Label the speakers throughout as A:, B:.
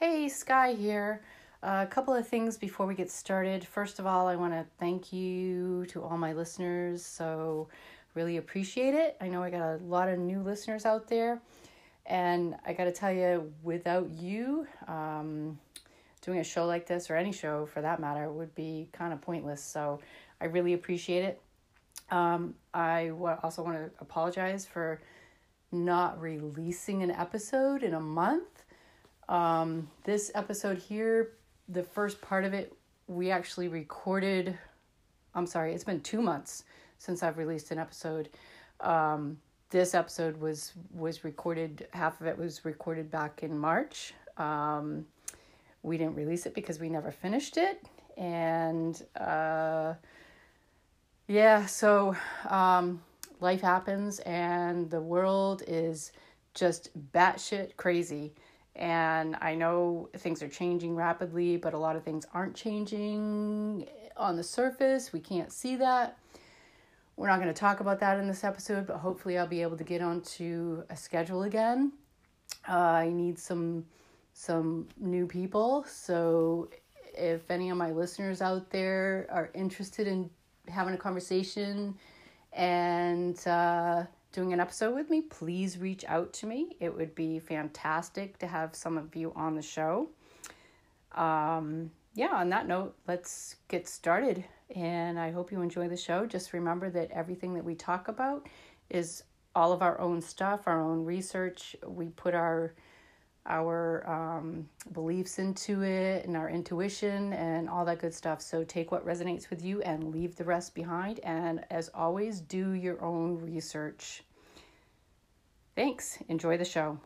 A: Hey, Sky here. Uh, a couple of things before we get started. First of all, I want to thank you to all my listeners. So, really appreciate it. I know I got a lot of new listeners out there. And I got to tell you, without you, um, doing a show like this, or any show for that matter, would be kind of pointless. So, I really appreciate it. Um, I also want to apologize for not releasing an episode in a month. Um, this episode here, the first part of it, we actually recorded. I'm sorry, it's been two months since I've released an episode. Um, this episode was was recorded. Half of it was recorded back in March. Um, we didn't release it because we never finished it, and uh, yeah, so um, life happens, and the world is just batshit crazy. And I know things are changing rapidly, but a lot of things aren't changing on the surface. We can't see that. We're not going to talk about that in this episode, but hopefully, I'll be able to get onto a schedule again. Uh, I need some some new people, so if any of my listeners out there are interested in having a conversation and uh, doing an episode with me, please reach out to me. It would be fantastic to have some of you on the show. Um, yeah, on that note, let's get started. And I hope you enjoy the show. Just remember that everything that we talk about is all of our own stuff, our own research. We put our our um, beliefs into it and our intuition and all that good stuff. So take what resonates with you and leave the rest behind. And as always, do your own research. Thanks. Enjoy the show.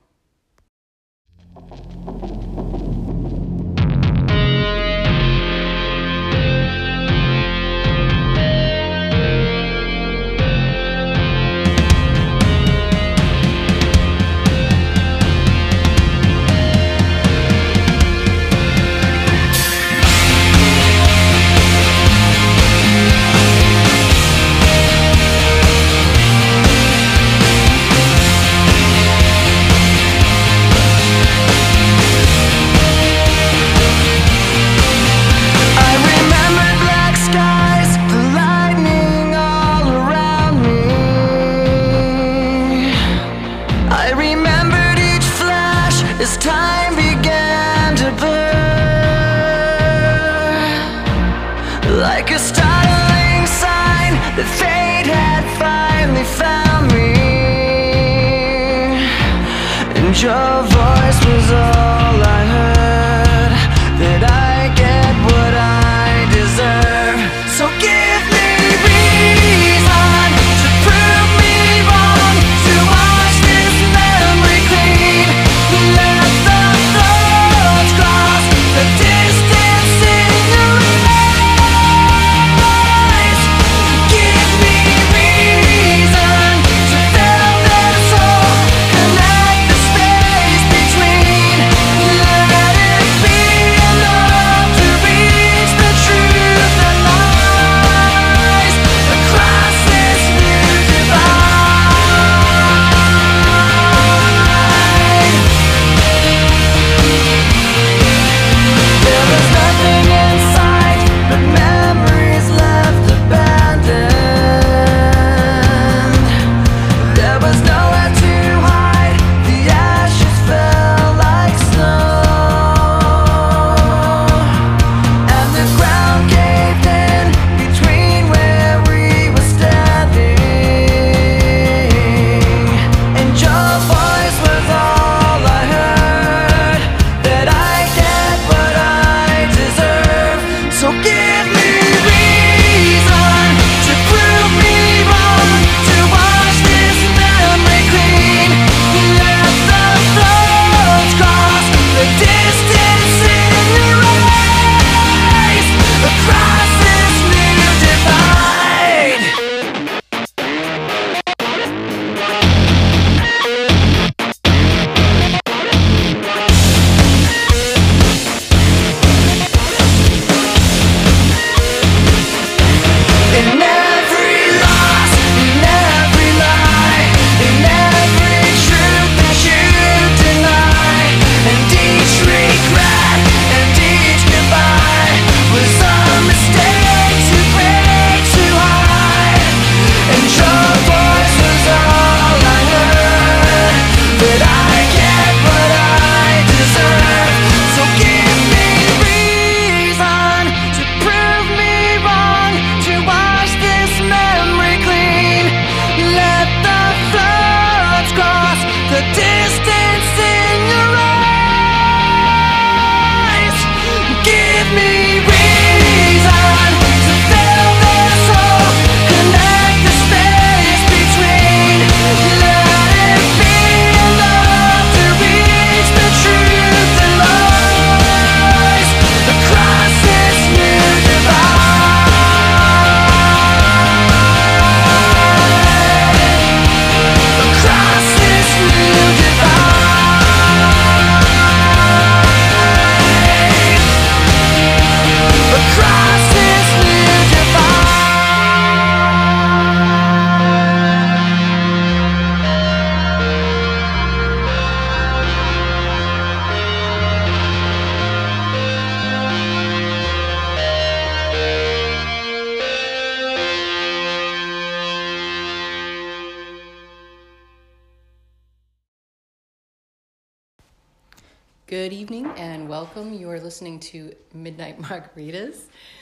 A: To Midnight Margaritas.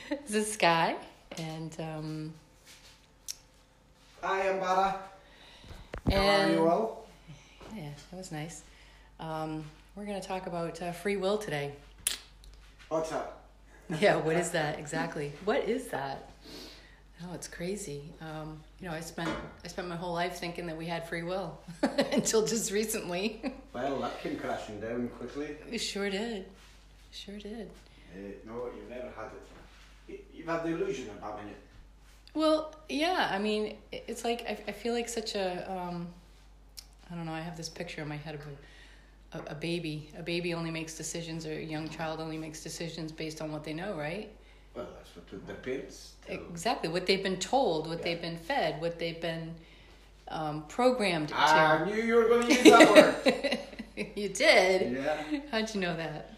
A: This is Sky, and um,
B: Hi, I'm Bada. How are
A: and
B: you all?
A: yeah, that was nice. Um, we're going to talk about uh, free will today.
B: What's up?
A: Yeah, what is that exactly? What is that? Oh, it's crazy. Um, you know, I spent I spent my whole life thinking that we had free will until just recently.
B: Well, that came crashing down quickly.
A: we sure did, sure did.
B: Uh, no, you've never had it. You- You've had the illusion of having it.
A: Well, yeah. I mean, it's like I, I feel like such a um, I don't know. I have this picture in my head of a, a a baby. A baby only makes decisions, or a young child only makes decisions based on what they know, right?
B: Well, that's what the- parents tell.
A: Exactly what they've been told, what
B: Yeah.
A: they've been fed, what they've been um, programmed to.
B: I
A: to.
B: knew you were going to use that word.
A: you did.
B: yeah,
A: How'd you know that?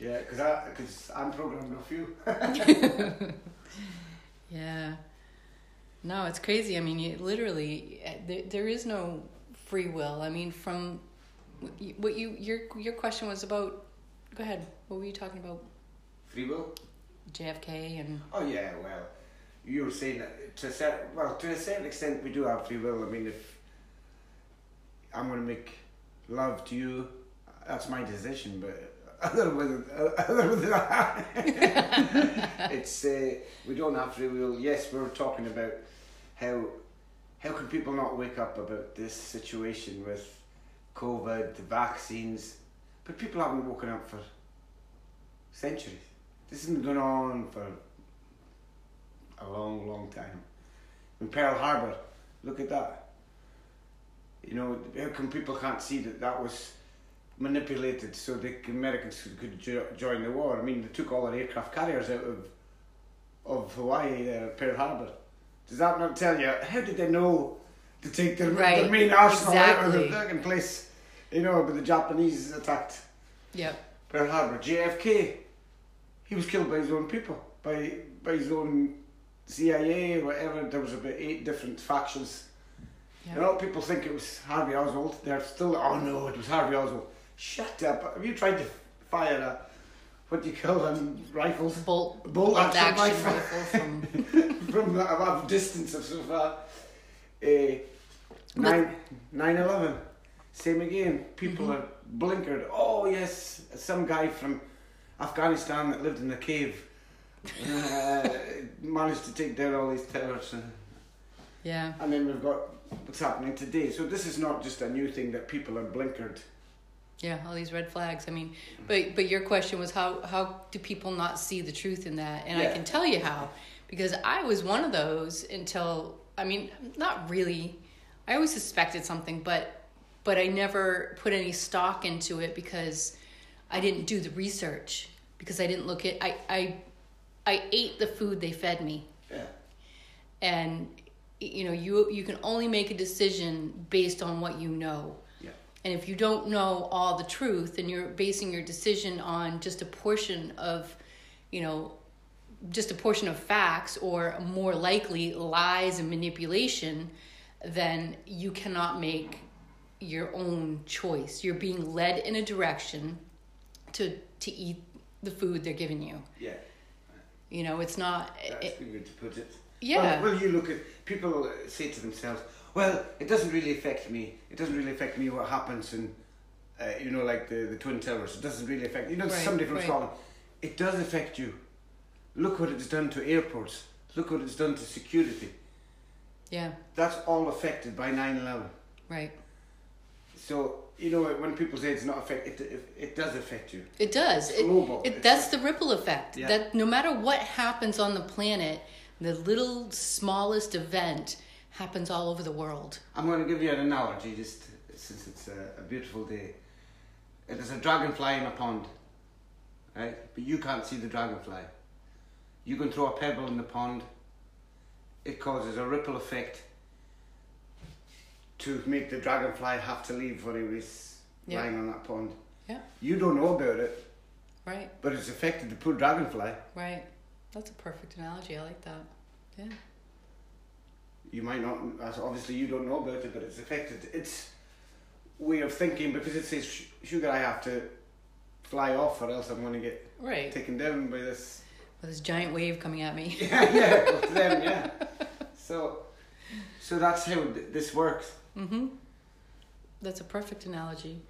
B: Yeah, because I, cause I'm programmed off you.
A: Yeah. No, it's crazy. I mean, you literally uh, there, there is no free will. I mean, from what you your your question was about. Go ahead. What were you talking about?
B: Free will?
A: JFK and
B: Oh, yeah, well, you were saying that to a certain, well, to a certain extent we do have free will. I mean, if I'm going to make love to you, that's my decision, but other than that, it's, uh, we don't have free will. Yes, we we're talking about how, how can people not wake up about this situation with COVID, the vaccines, but people haven't woken up for centuries. This has been going on for a long, long time. In Pearl Harbor, look at that. You know, how come people can't see that that was manipulated so the Americans could, jo- join the war? I mean, they took all their aircraft carriers out of of Hawaii there at Pearl Harbor. Does that not tell you how did they know to take their, their main arsenal out of the
A: exactly.
B: fucking place? You know, but the Japanese attacked
A: yep.
B: Pearl Harbor. JFK, he was killed by his own people, by by his own CIA or whatever. There was about eight different factions.
A: Yep.
B: And a lot of people think it was Harvey Oswald. They're still, oh no, it was Harvey Oswald. Shut up. Have you tried to fire a, what do you call them, rifles?
A: Bolt
B: Bolt
A: bolt
B: action
A: action
B: rifle.
A: from
B: From a a distance of so far. Uh, nine, 9-11, same again. People
A: Mm-hmm.
B: are blinkered. Oh yes, some guy from Afghanistan that lived in a cave uh, managed to take down all these towers. And,
A: yeah.
B: and then we've got what's happening today. So this is not just a new thing that people are blinkered.
A: Yeah, all these red flags. I mean, but but your question was how how do people not see the truth in that? And I can tell you how because I was one of those until I mean, not really. I always suspected something, but but I never put any stock into it because I didn't do the research because I didn't look at I I I ate the food they fed me
B: Yeah.
A: and you know you you can only make a decision based on what you know
B: Yeah.
A: And if you don't know all the truth and you're basing your decision on just a portion of you know just a portion of facts or more likely lies and manipulation then you cannot make your own choice you're being led in a direction to to eat the food they're giving you
B: Yeah.
A: you know it's not
B: That's
A: it,
B: good to put it.
A: Yeah.
B: Well, well, you look at people say to themselves, "Well, it doesn't really affect me. It doesn't really affect me what happens in, uh, you know, like the the twin towers. It doesn't really affect you know
A: Right,
B: somebody from
A: right.
B: Scotland. It does affect you. Look what it's done to airports. Look what it's done to security.
A: yeah
B: That's all affected by 9-11.
A: right
B: So you know when people say it's not affect, it it, it does affect you.
A: It does.
B: It's
A: It,
B: global.
A: it, that's the ripple effect.
B: Yeah.
A: That no matter what happens on the planet, the little smallest event happens all over the world.
B: I'm going to give you an analogy, just since it's a, a beautiful day. There's a dragonfly in a pond, right? But you can't see the dragonfly. You can throw a pebble in the pond. It causes a ripple effect to make the dragonfly have to leave when he was
A: Yeah.
B: lying on that pond.
A: Yeah.
B: You don't know about it,
A: Right.
B: but it's affected the poor dragonfly.
A: Right. That's a perfect analogy. I like that. Yeah.
B: You might not, as obviously you don't know about it, but it's affected its way of thinking because it says, sugar, I have to fly off, or else I'm going to get
A: Right.
B: taken down by this.
A: With this giant wave coming at me.
B: yeah, yeah, them, yeah. So, so that's how th- this works.
A: Mm-hmm. That's a perfect analogy.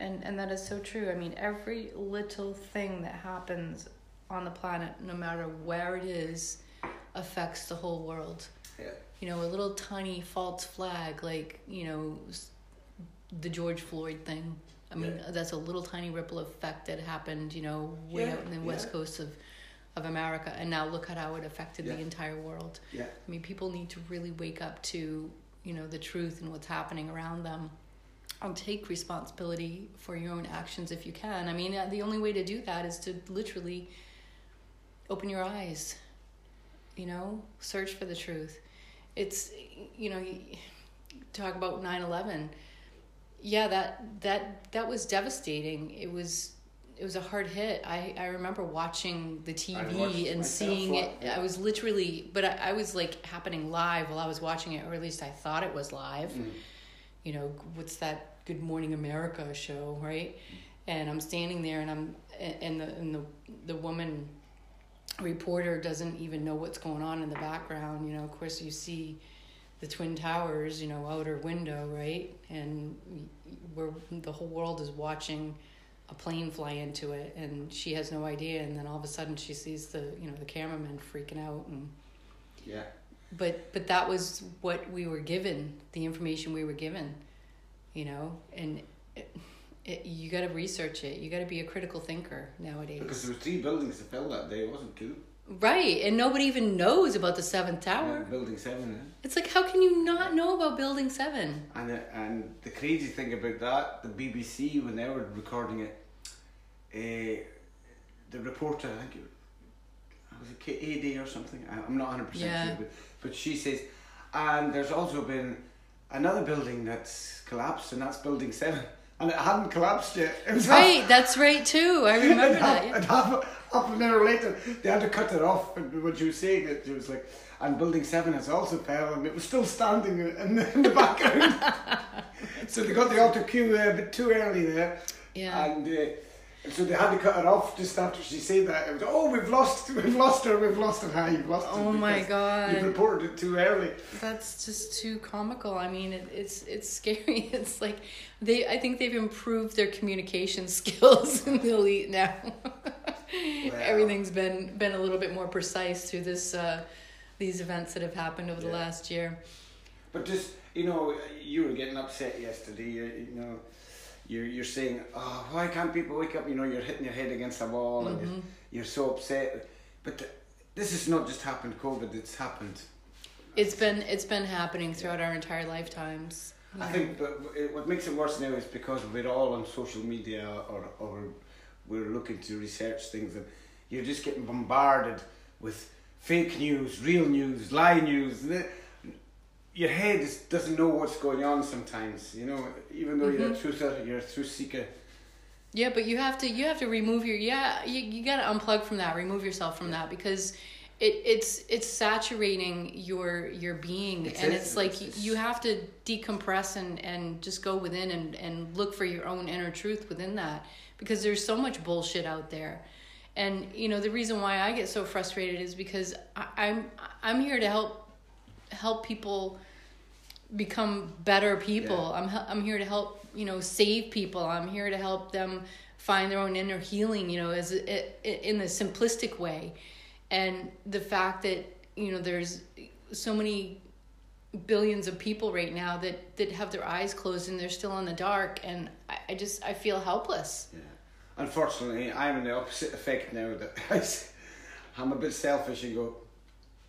A: And and that is so true. I mean, every little thing that happens on the planet, no matter where it is, affects the whole world.
B: Yeah.
A: You know, a little tiny false flag, like, you know, the George Floyd thing. I mean,
B: Yeah.
A: that's a little tiny ripple effect that happened, you know, way
B: Yeah,
A: out in the west coast of, of America. And now look at how it affected
B: Yeah.
A: the entire world.
B: Yeah.
A: I mean, people need to really wake up to, you know, the truth and what's happening around them. And take responsibility for your own actions if you can. I mean, uh, the only way to do that is to literally open your eyes. You know, search for the truth. It's, you know, talk about 9/11. Yeah, that that that was devastating. It was it was a hard hit. I, I remember watching the TV and seeing it. I was literally, but I, I was like happening live while I was watching it, or at least I thought it was live.
B: Mm.
A: You know, what's that Good Morning America show, right? And I'm standing there, and I'm and the and the the woman reporter doesn't even know what's going on in the background. You know, of course, you see the twin towers, you know, out her window, right? And where the whole world is watching a plane fly into it, and she has no idea. And then all of a sudden, she sees the you know the cameraman freaking out, and
B: Yeah.
A: but but that was what we were given, the information we were given, you know, and. It, it, you got to research it. You got to be a critical thinker nowadays.
B: Because there were three buildings that fell that day. It wasn't two.
A: Right, and nobody even knows about the seventh
B: Yeah,
A: tower.
B: building seven.
A: It's like, how can you not know about Building Seven?
B: And uh, and the crazy thing about that, the BBC when they were recording it, uh, the reporter, I think it was it AD or something. I'm not hundred
A: Yeah.
B: percent sure, but but she says, and there's also been another building that's collapsed, and that's Building Seven, and it hadn't collapsed yet. It was half-
A: Right, that's right too. I remember
B: and half,
A: that.
B: and half, half an hour later, they had to cut it off. And when she was saying it, she was like, and Building 7 has also fell, and it was still standing in the, in the background. so they got the auto cue uh, a bit too early there.
A: Yeah.
B: And uh, and so they had to cut her off just after she said that. It was, oh, we've lost, we've lost her, we've lost her. Hi, you've lost her.
A: Oh my God.
B: You've reported it too early.
A: That's just too comical. I mean, it, it's it's scary. It's like they. I think they've improved their communication skills in the elite now. Everything's been been a little bit more precise through this uh, these events that have happened over the last year.
B: But just you know, you were getting upset yesterday. You, you know, you're you're saying, "Oh, why can't people wake up?" You know, you're hitting your head against a wall, and
A: Mm-hmm.
B: you're, you're so upset. But th- this has not just happened. COVID. It's happened.
A: It's been it's been happening throughout our entire lifetimes. you
B: I think, but it- what makes it worse now is because we're all on social media, or or we're looking to research things, and you're just getting bombarded with fake news, real news, lie news. and it- Your head is, doesn't know what's going on sometimes. You know, even though you're mm-hmm. a truth you're a truth seeker.
A: Yeah, but you have to you have to remove your yeah you, you got to unplug from that, remove yourself from that because it it's it's saturating your your being
B: It
A: and
B: is,
A: it's like
B: it's-
A: you have to decompress and and just go within and and look for your own inner truth within that because there's so much bullshit out there. And you know the reason why I get so frustrated is because I, I'm I'm here to help help people become better people.
B: Yeah.
A: I'm I'm here to help you know save people. I'm here to help them find their own inner healing. You know, as in the simplistic way, and the fact that you know there's so many billions of people right now that that have their eyes closed and they're still in the dark and I, I just I feel helpless.
B: Yeah. Unfortunately, I'm in the opposite effect now. That I'm a bit selfish and go.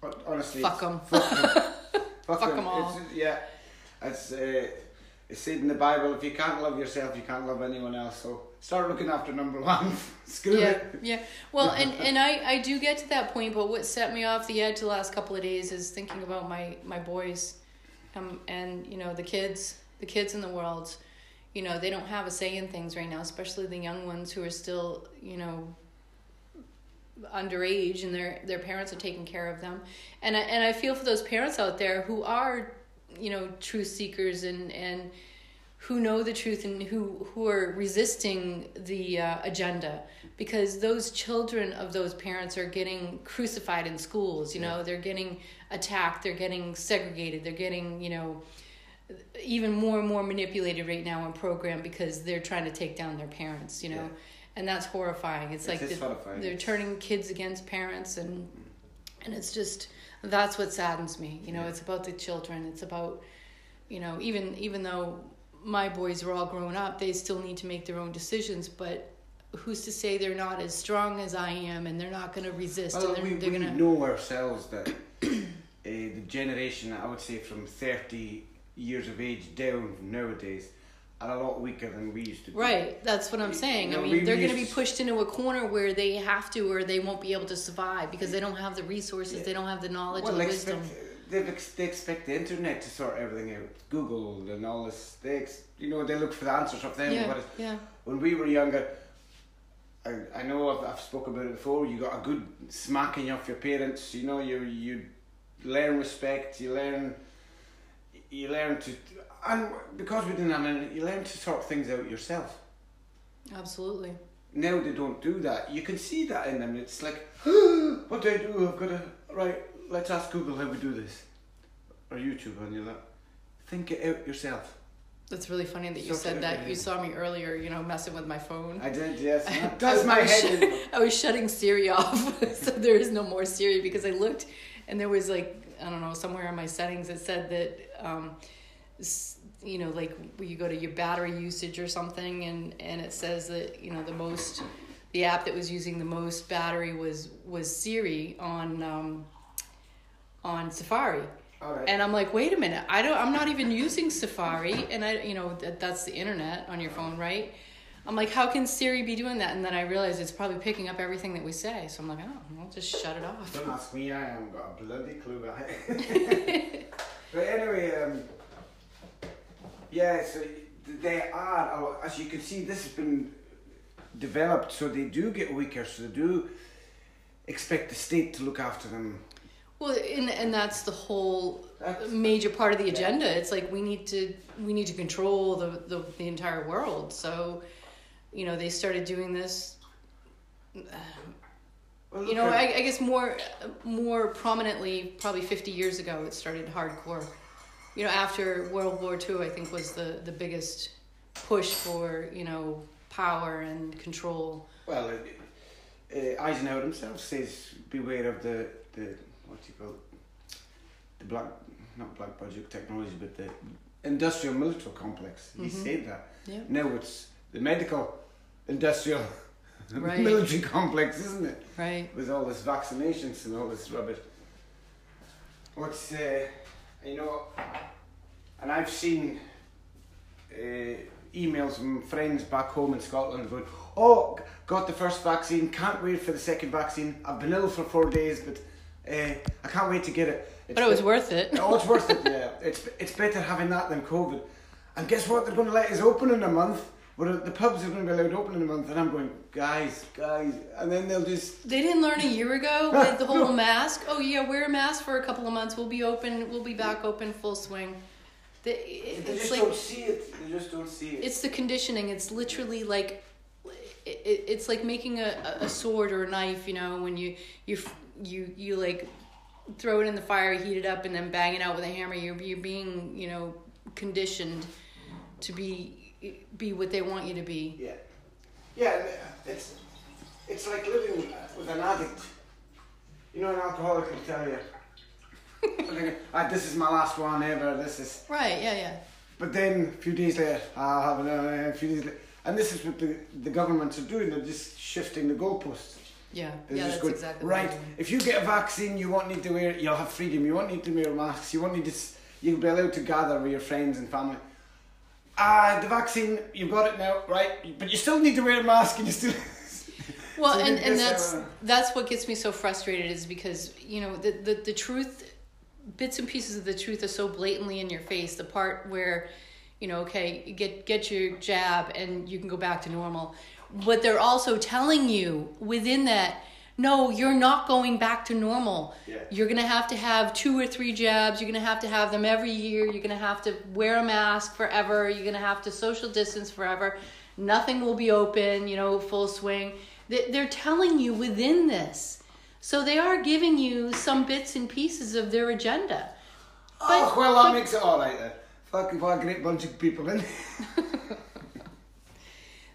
B: "Hon- Honestly,
A: fuck them.
B: Fuck
A: them all.
B: It's, yeah, it's uh, it's said in the Bible: if you can't love yourself, you can't love anyone else. So start looking after number one. Screw
A: yeah,
B: it.
A: yeah. Well, and and I I do get to that point, but what set me off the edge the last couple of days is thinking about my my boys, um, and you know the kids, the kids in the world, you know they don't have a say in things right now, especially the young ones who are still you know underage and their their parents are taking care of them, and I and I feel for those parents out there who are, you know, truth seekers and and who know the truth and who who are resisting the uh, agenda. Because those children of those parents are getting crucified in schools you know they're getting attacked they're getting segregated they're getting you know even more and more manipulated right now in program because they're trying to take down their parents you know?
B: Yeah.
A: And that's horrifying it's
B: It
A: like the-
B: horrifying.
A: they're turning kids against parents and and it's just that's what saddens me you know
B: Yeah.
A: it's about the children it's about you know even even though my boys are all grown up they still need to make their own decisions but who's to say they're not as strong as i am and they're not going to resist
B: Well,
A: and they're,
B: we,
A: they're
B: we
A: going to
B: know ourselves that uh, the generation, I would say, from 30 years of age down nowadays a lot weaker than we used to be.
A: right that's what i'm saying
B: No,
A: i mean they're going to be pushed into a corner where they have to or they won't be able to survive because they don't have the resources
B: Yeah.
A: they don't have the knowledge
B: Well,
A: the
B: they
A: wisdom
B: expect, they, ex- they expect the internet to sort everything out. Google and all this. They, ex- you know, they look for the answers of them.
A: yeah
B: But
A: yeah
B: when we were younger, I, I know I've, I've spoken about it before. You got a good smacking off your parents. You know, you you learn respect. You learn you learn to and because we didn't have any, you learn to sort things out yourself.
A: absolutely
B: Now they don't do that. You can see that in them. It's like, what do I do? I've got to right. Let's ask Google how we do this, or YouTube, and you're like, think it out yourself.
A: That's really funny that you
B: So
A: said that. You saw me earlier, you know, messing with my phone.
B: I did, yes. That does
A: I
B: my
A: was
B: head.
A: sh- I was shutting Siri off, so there is no more Siri because I looked and there was like I don't know somewhere in my settings it said that um, you know like you go to your battery usage or something and and it says that you know the most the app that was using the most battery was was Siri on um, on Safari.
B: All right.
A: And I'm like, wait a minute, I don't, I'm not even using Safari, and I, you know, that that's the internet on your phone, right? I'm like, how can Siri be doing that? And then I realized it's probably picking up everything that we say. So I'm like, oh, I'll just shut it off.
B: Don't ask me, I haven't got a bloody clue about it. but anyway, um, yeah, so they are, uh, as you can see, this has been developed so they do get weaker, so they do expect the state to look after them.
A: Well, and and that's the whole
B: That's-
A: major part of the agenda. It's like we need to we need to control the the, the entire world. So, you know, they started doing this.
B: Well,
A: You know, I, I guess more more prominently, probably fifty years ago, it started hardcore. You know, after World War II, I think was the the biggest push for you know power and control.
B: Well, uh, uh, Eisenhower himself says, "Beware of the the what do you call it? the black not black budget technology, but the industrial military complex." He
A: Mhm.
B: said that.
A: Yeah.
B: Now it's the medical industrial
A: Right.
B: military complex, isn't it?
A: Right.
B: With all this vaccinations and all this rubbish. What's uh, you know, and I've seen uh, emails from friends back home in Scotland going, "Oh, got the first vaccine. Can't wait for the second vaccine. I've been ill for four days, but uh, I can't wait to get it." It's
A: But it was
B: be-
A: worth it.
B: Oh, it's worth it. Yeah, it's it's better having that than COVID. And guess what? They're going to let us open in a month. Where the pubs are going to be allowed open in a month, and I'm going, guys, guys, and then they'll just
A: They didn't learn a year ago with the whole mask. Oh yeah, wear a mask for a couple of months. We'll be open. We'll be back open full swing. The,
B: they
A: it's
B: just
A: like
B: don't see it. They just don't see it.
A: it's the conditioning. It's literally like it, it- it's like making a, a sword or a knife. You know, when you you you you like throw it in the fire, heat it up, and then bang it out with a hammer. You're you're being you know conditioned to be be what they want you to be.
B: Yeah, yeah. It's it's like living with an addict. You know, an alcoholic will tell you, ah, "This is my last one ever. This is."
A: Right? Yeah. Yeah.
B: But then a few days later, I'll have another. A few days later, and this is what the the governments are doing. They're just shifting the goalposts.
A: Yeah.
B: They're
A: yeah.
B: just
A: That's
B: going,
A: exactly
B: right. If you get a vaccine, you won't need to wear. You'll have freedom. You won't need to wear masks. You won't need to. You'll be allowed to gather with your friends and family. Ah, the vaccine. You've got it now, right? But you still need to wear a mask, and you still.
A: Well,
B: So
A: and, and that's
B: uh,
A: that's what gets me so frustrated is because you know the, the the truth, bits and pieces of the truth are so blatantly in your face. The part where, you know, okay, get get your jab and you can go back to normal, but they're also telling you within that, no, you're not going back to normal.
B: Yeah.
A: You're going to have to have two or three jabs. You're going to have to have them every year. You're going to have to wear a mask forever. You're going to have to social distance forever. Nothing will be open, you know, full swing. They- They're telling you within this. So they are giving you some bits and pieces of their agenda.
B: oh, well, that
A: but-
B: makes it all right then. Fucking what a great bunch of people in.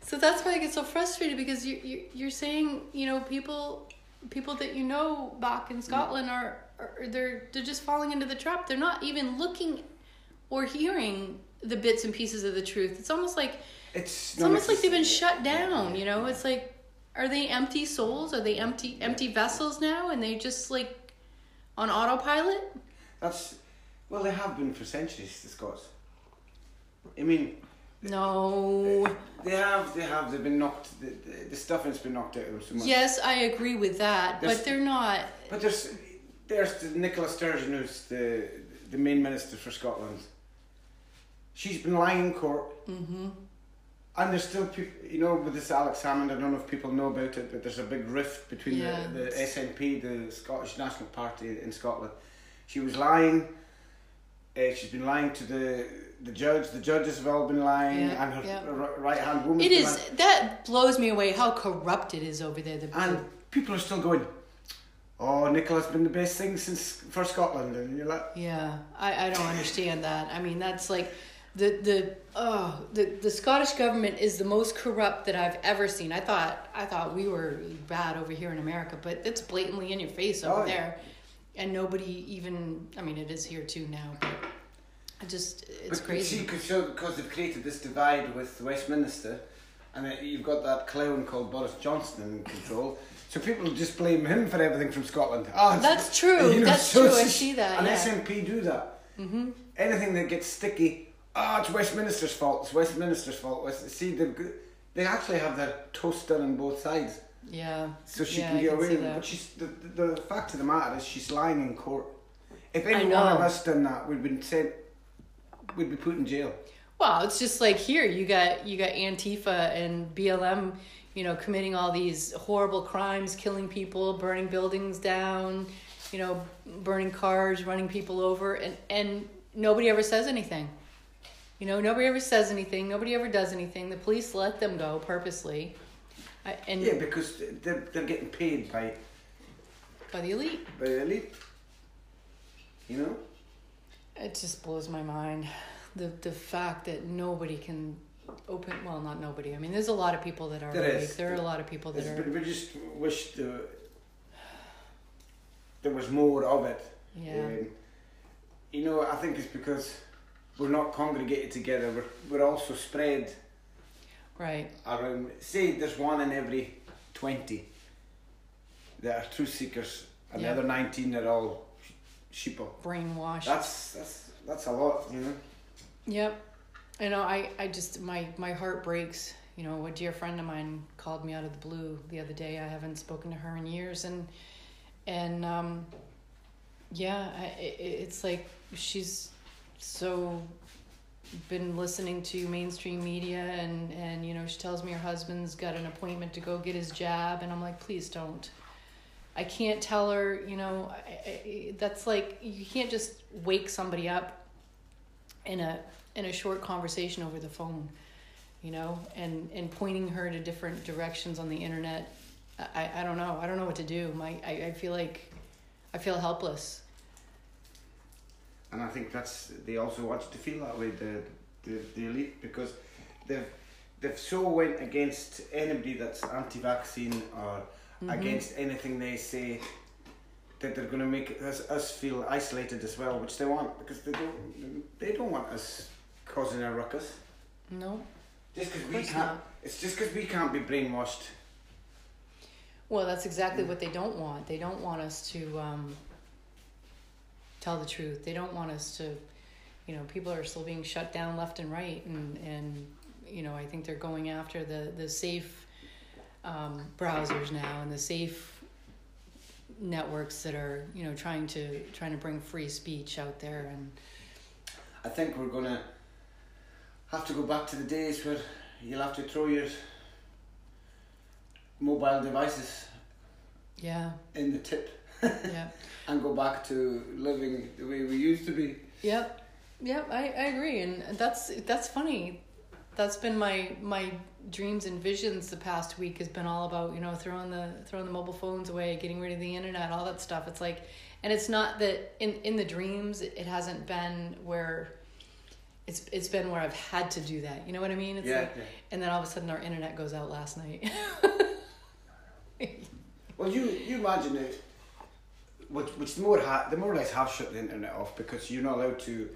A: So that's why I get so frustrated because you you you're saying you know people people that you know back in Scotland are, are they're they're just falling into the trap. They're not even looking or hearing the bits and pieces of the truth. It's almost like
B: It's,
A: it's almost like they've been shut down. You know, it's like are they empty souls? Are they empty empty vessels now? And they just like on autopilot?
B: That's well, they have been for centuries. The Scots. I mean,
A: No.
B: they have, they have, they've been knocked. The, the, the stuffing's been knocked out of them so much.
A: Yes, I agree with that,
B: There's-
A: but they're not.
B: But there's, there's the Nicola Sturgeon, who's the the main minister for Scotland. She's been lying in court. Mm-hmm. And there's still people, you know, with this Alex Salmond, I don't know if people know about it, but there's a big rift between
A: Yeah.
B: the, the SNP, the Scottish National Party in Scotland. She was lying. Uh, she's been lying to the the judge. The judges have all been lying,
A: Yeah,
B: and her
A: yeah.
B: right hand woman.
A: It is that blows me away how corrupt it is over there. The,
B: And people are still going. Oh, Nicola's been the best thing since for Scotland, and you're like,
A: yeah, I, I don't understand that. I mean, that's like the the oh the the Scottish government is the most corrupt that I've ever seen. I thought I thought we were bad over here in America, but it's blatantly in your face oh, over
B: Oh, yeah.
A: there, and nobody even. I mean, it is here too now, but I just it's
B: But
A: crazy.
B: See, because because they've created this divide with Westminster, and you've got that clown called Boris Johnson in control. So people just blame him for everything from Scotland. Oh,
A: That's true. That's
B: so
A: true. I see that,
B: And
A: yeah.
B: SNP do that. Mm-hmm. Anything that gets sticky, oh, it's Westminster's fault. It's Westminster's fault. West- See, they they actually have their toast done on both sides,
A: yeah.
B: so she
A: yeah,
B: can get away with it. But she's the, the the fact of the matter is she's lying in court. If any one of us done that, we'd been sent, we'd be put in jail.
A: Well, it's just like here you got you got Antifa and BLM, you know, committing all these horrible crimes, killing people, burning buildings down, you know, burning cars, running people over, and and nobody ever says anything. You know, nobody ever says anything. Nobody ever does anything. The police let them go purposely, I, and
B: Yeah, because they're, they're getting paid by,
A: by the elite.
B: by the elite. You know?
A: It just blows my mind. The the fact that nobody can open well not nobody. I mean there's a lot of people that are
B: There
A: awake.
B: is.
A: There are a lot of people that
B: It's,
A: are
B: but we just wish the, there was more of it.
A: yeah.
B: Um, you know, I think it's because we're not congregated together. We're, we're also spread
A: Right.
B: around. Say there's one in every 20 that are truth seekers, and
A: Yeah.
B: the other 19 are all sheeple.
A: Brainwashed.
B: That's, that's, that's a lot, you know?
A: Yep. I know I, I just my my heart breaks. You know, a dear friend of mine called me out of the blue the other day. I haven't spoken to her in years and and um yeah, I, it, it's like she's so been listening to mainstream media and and you know she tells me her husband's got an appointment to go get his jab and I'm like please don't I can't tell her you know I, I, that's like you can't just wake somebody up in a in a short conversation over the phone you know and and pointing her to different directions on the internet. I, I don't know. I don't know what to do. My I, I feel like I feel helpless.
B: And I think that's they also want to feel that way, the the, the elite, because they've they've so went against anybody that's anti-vaccine or against anything they say that they're going to make us, us feel isolated as well, which they want because they don't they don't want us causing a ruckus.
A: no
B: Just because we can't,
A: not.
B: it's just because we can't be brainwashed.
A: Well, that's exactly what they don't want. They don't want us to um, tell the truth. They don't want us to, you know, people are still being shut down left and right, and and you know, I think they're going after the the safe um, browsers now and the safe networks that are you know trying to trying to bring free speech out there and
B: I think we're gonna have to go back to the days where you'll have to throw your mobile devices
A: Yeah.
B: in the tip
A: Yeah.
B: and go back to living the way we used to be.
A: Yep. Yep, I, I agree. And that's that's funny. That's been my my dreams and visions the past week has been all about, you know, throwing the throwing the mobile phones away, getting rid of the internet, all that stuff. It's like and it's not that in in the dreams it hasn't been where it's it's been where I've had to do that. You know what I mean? It's
B: Yeah,
A: like
B: yeah.
A: and then all of a sudden our internet goes out last night.
B: Well, you you imagine it, which which the more ha- the more or less have shut the internet off because you're not allowed to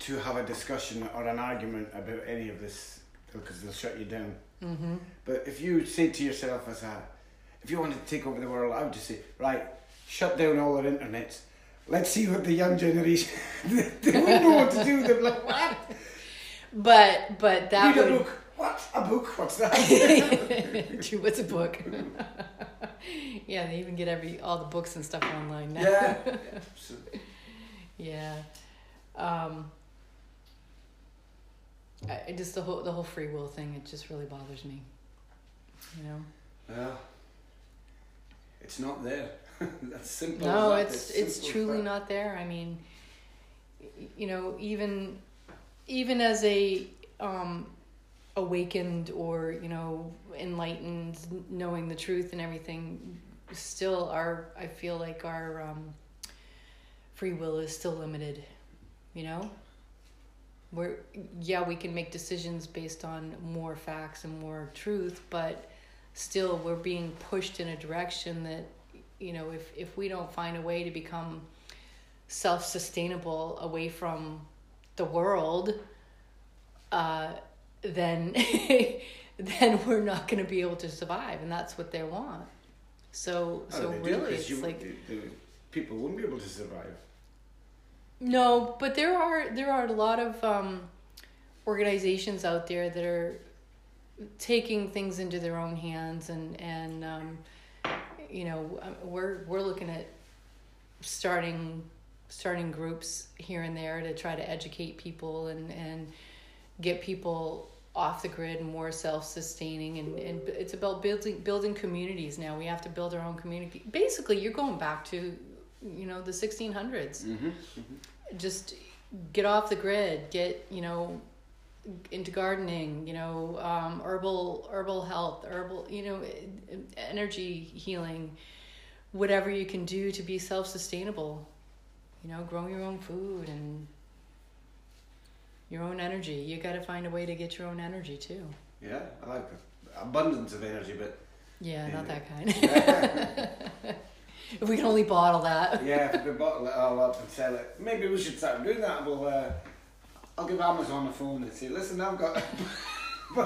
B: to have a discussion or an argument about any of this because they'll shut you down.
A: mm-hmm.
B: But if you say to yourself as a, if you wanted to take over the world, I would just say, right, shut down all our internets. Let's see what the young generation they wouldn't know what to do. They're like, what?
A: But but that
B: Read a book. What? A book? What's that?
A: What's a book? yeah, they even get every all the books and stuff online now.
B: yeah. So,
A: Yeah. Um, I, just the whole the whole free will thing. It just really bothers me. You know.
B: well, it's not there. That's simple.
A: No,
B: that.
A: it's it's
B: simple
A: truly not there. I mean, you know, even even as a um, awakened or you know enlightened, knowing the truth and everything, still our I feel like our um, free will is still limited. You know, we're yeah we can make decisions based on more facts and more truth, but still we're being pushed in a direction that you know if if we don't find a way to become self-sustainable away from the world uh then then we're not going to be able to survive and that's what they want so
B: Oh,
A: so
B: they do,
A: it's
B: you,
A: like
B: the, the people wouldn't be able to survive.
A: No, but there are there are a lot of um, organizations out there that are taking things into their own hands, and and um, you know uh, we're we're looking at starting starting groups here and there to try to educate people and and get people off the grid and more self-sustaining and, and it's about building building communities now. We have to build our own community. Basically you're going back to you know the 1600s
B: Mm-hmm.
A: Just get off the grid get you know into gardening you know um, herbal herbal health herbal you know energy healing whatever you can do to be self-sustainable you know grow your own food and your own energy. You got to find a way to get your own energy too.
B: Yeah, I like abundance of energy, but
A: yeah,
B: Yeah.
A: not that kind if we can only bottle that
B: yeah, if we could bottle it all up and sell it, maybe we should start doing that. We'll, uh, I'll give Amazon a phone and say, listen, I've got.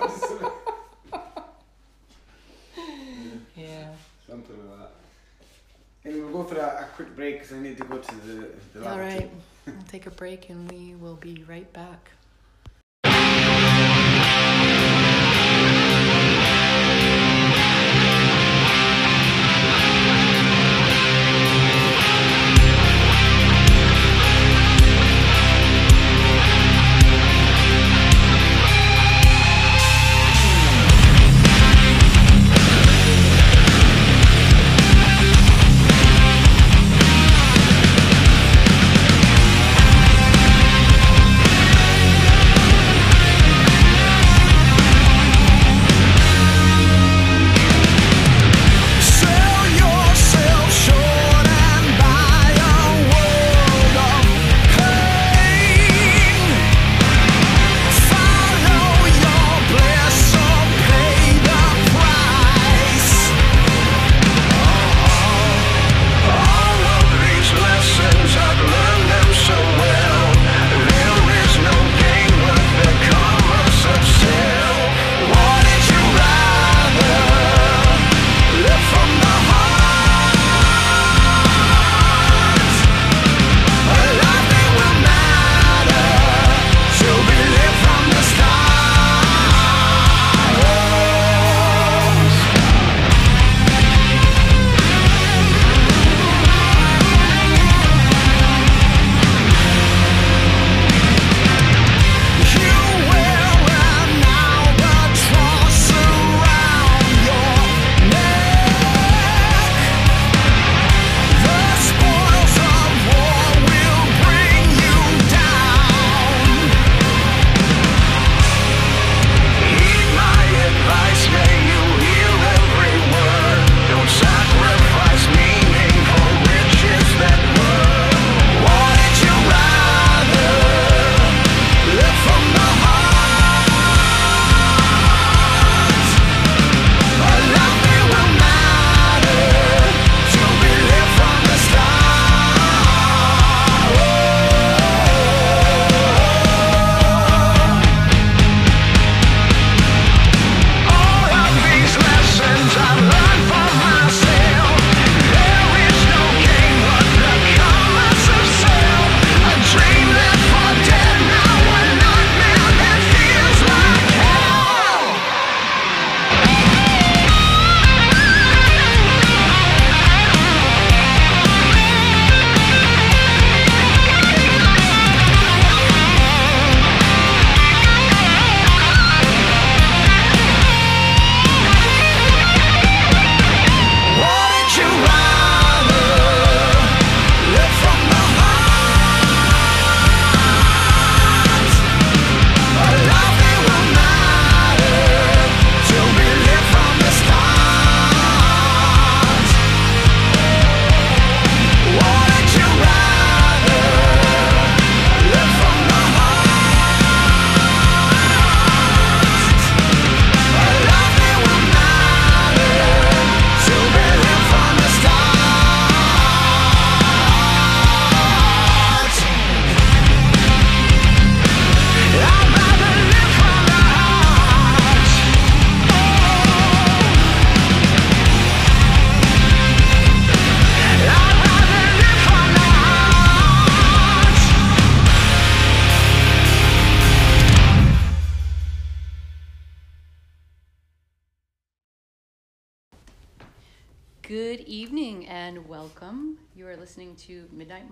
A: yeah
B: Something like that. Anyway, we'll go for a, a quick break because I need to go to the, the
A: all
B: lavatory.
A: we'll take a break and we will be right back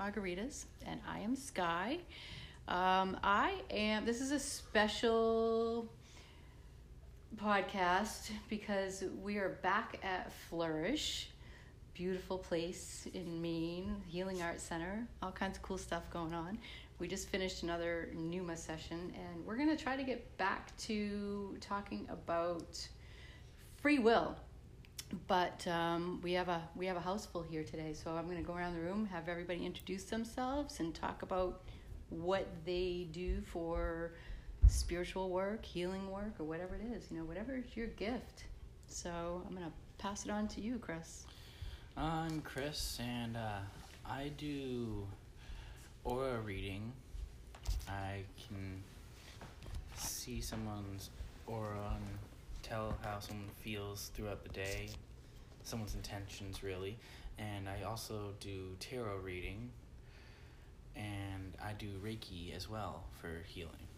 A: Margaritas, and I am Sky. Um, I am, this is a special podcast because we are back at Flourish. Beautiful place in Maine, Healing Arts Center, all kinds of cool stuff going on. We just finished another Numa session, and we're going to try to get back to talking about free will but um, we have a we have a house full here today so i'm going to go around the room have everybody introduce themselves and talk about what they do for spiritual work healing work or whatever it is you know whatever is your gift. So i'm going to pass it on to you chris.
C: I'm Chris, and uh, I do aura reading. I can see someone's aura and tell how someone feels throughout the day, someone's intentions, really. And I also do tarot reading, and I do Reiki as well for healing.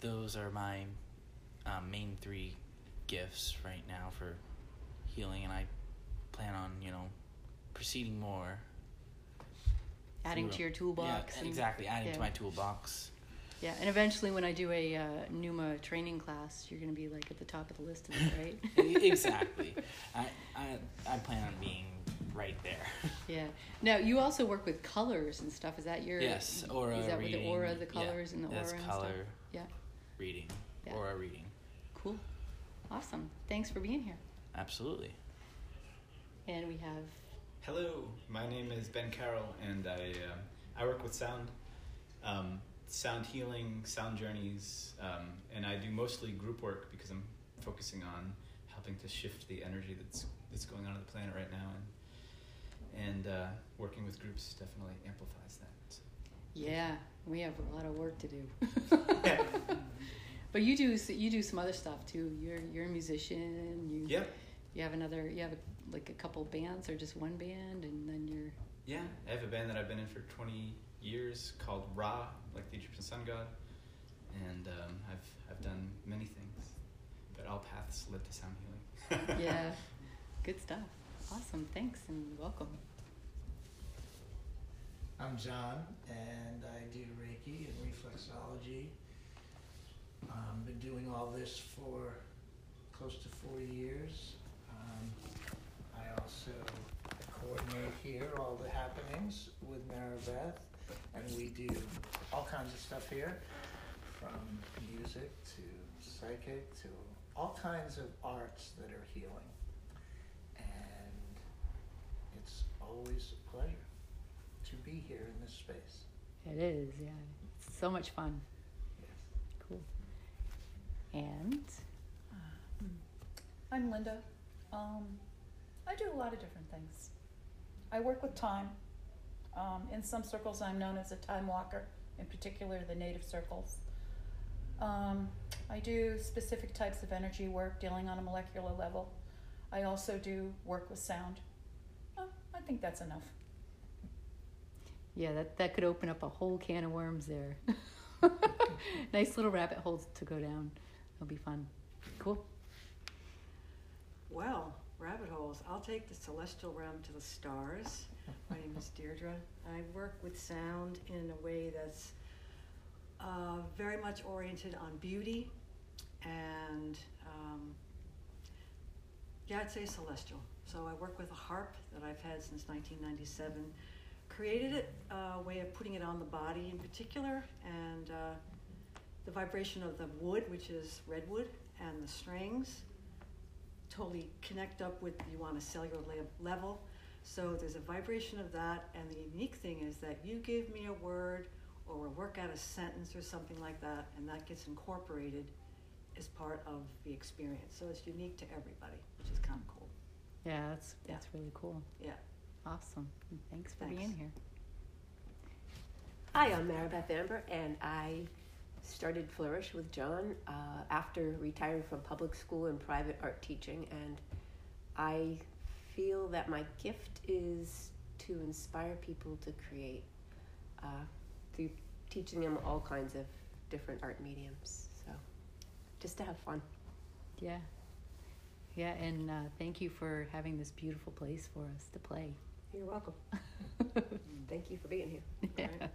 C: Those are my um, main three gifts right now for healing, and I plan on, you know, proceeding more.
A: adding
C: through-
A: to your toolbox
C: Yeah, exactly. Adding
A: yeah.
C: to my toolbox.
A: Yeah and eventually when i do a uh, numa training class you're going to be like at the top of the list of it right
C: exactly. I, I I plan on being right there.
A: yeah now you also work with colors and stuff is that your
C: yes, aura
A: is that with the aura the
C: yeah,
A: colors and the
C: that's
A: aura and
C: color
A: stuff yeah
C: reading.
A: Yeah.
C: Aura reading.
A: cool awesome thanks for being here
C: Absolutely.
A: and we have
D: Hello, my name is Ben Carroll, and I um I work with sound, um, sound healing, sound journeys, um, and I do mostly group work because I'm focusing on helping to shift the energy that's that's going on on the planet right now, and and uh, working with groups definitely amplifies that. So.
A: Yeah, we have a lot of work to do. but you do you do some other stuff too. You're you're a musician. You
D: Yep.
A: you have another you have a, like a couple bands or just one band, and then you're
D: Yeah, I have a band that I've been in for 20 years called Ra, like the Egyptian sun god, and um, I've I've done many things, but all paths lead to sound healing.
A: yeah, good stuff. Awesome, thanks and welcome.
E: I'm John, and I do Reiki and reflexology. Um, been doing all this for close to 40 years. Um, I also coordinate here all the happenings with Maribeth, and we do all kinds of stuff here, from music to psychic to all kinds of arts that are healing. And it's always a pleasure to be here in this space.
A: It is, yeah. It's so much fun.
E: Yes.
A: Cool. And
F: I'm Linda. Um, I do a lot of different things. I work with time. Um, in some circles, I'm known as a time walker, in particular the native circles. Um, I do specific types of energy work dealing on a molecular level. I also do work with sound. Oh, I think that's enough.
A: yeah, that that could open up a whole can of worms there. nice little rabbit holes to go down. It'll be fun. Cool.
G: Well, rabbit holes. I'll take the celestial realm to the stars. My name is Deirdre. I work with sound in a way that's uh, very much oriented on beauty and, um, yeah, I'd say celestial. So I work with a harp that I've had since 1997. Created it, a way of putting it on the body in particular, and uh, the vibration of the wood, which is redwood, and the strings totally connect up with you on a cellular level. So there's a vibration of that, and the unique thing is that you give me a word or we'll work out a sentence or something like that, and that gets incorporated as part of the experience. So it's unique to everybody, which is kind of cool.
A: Yeah, that's
G: Yeah.
A: that's really cool.
G: Yeah.
A: Awesome. Thanks for
G: Thanks.
A: being here.
H: Hi, I'm Maribeth Amber, and I started Flourish with John uh, after retiring from public school and private art teaching. And I feel that my gift is to inspire people to create uh, through teaching them all kinds of different art mediums. So just to have fun.
A: Yeah. Yeah, and uh, thank you for having this beautiful place for us to play.
H: You're welcome. Thank you for being here.
A: Yeah.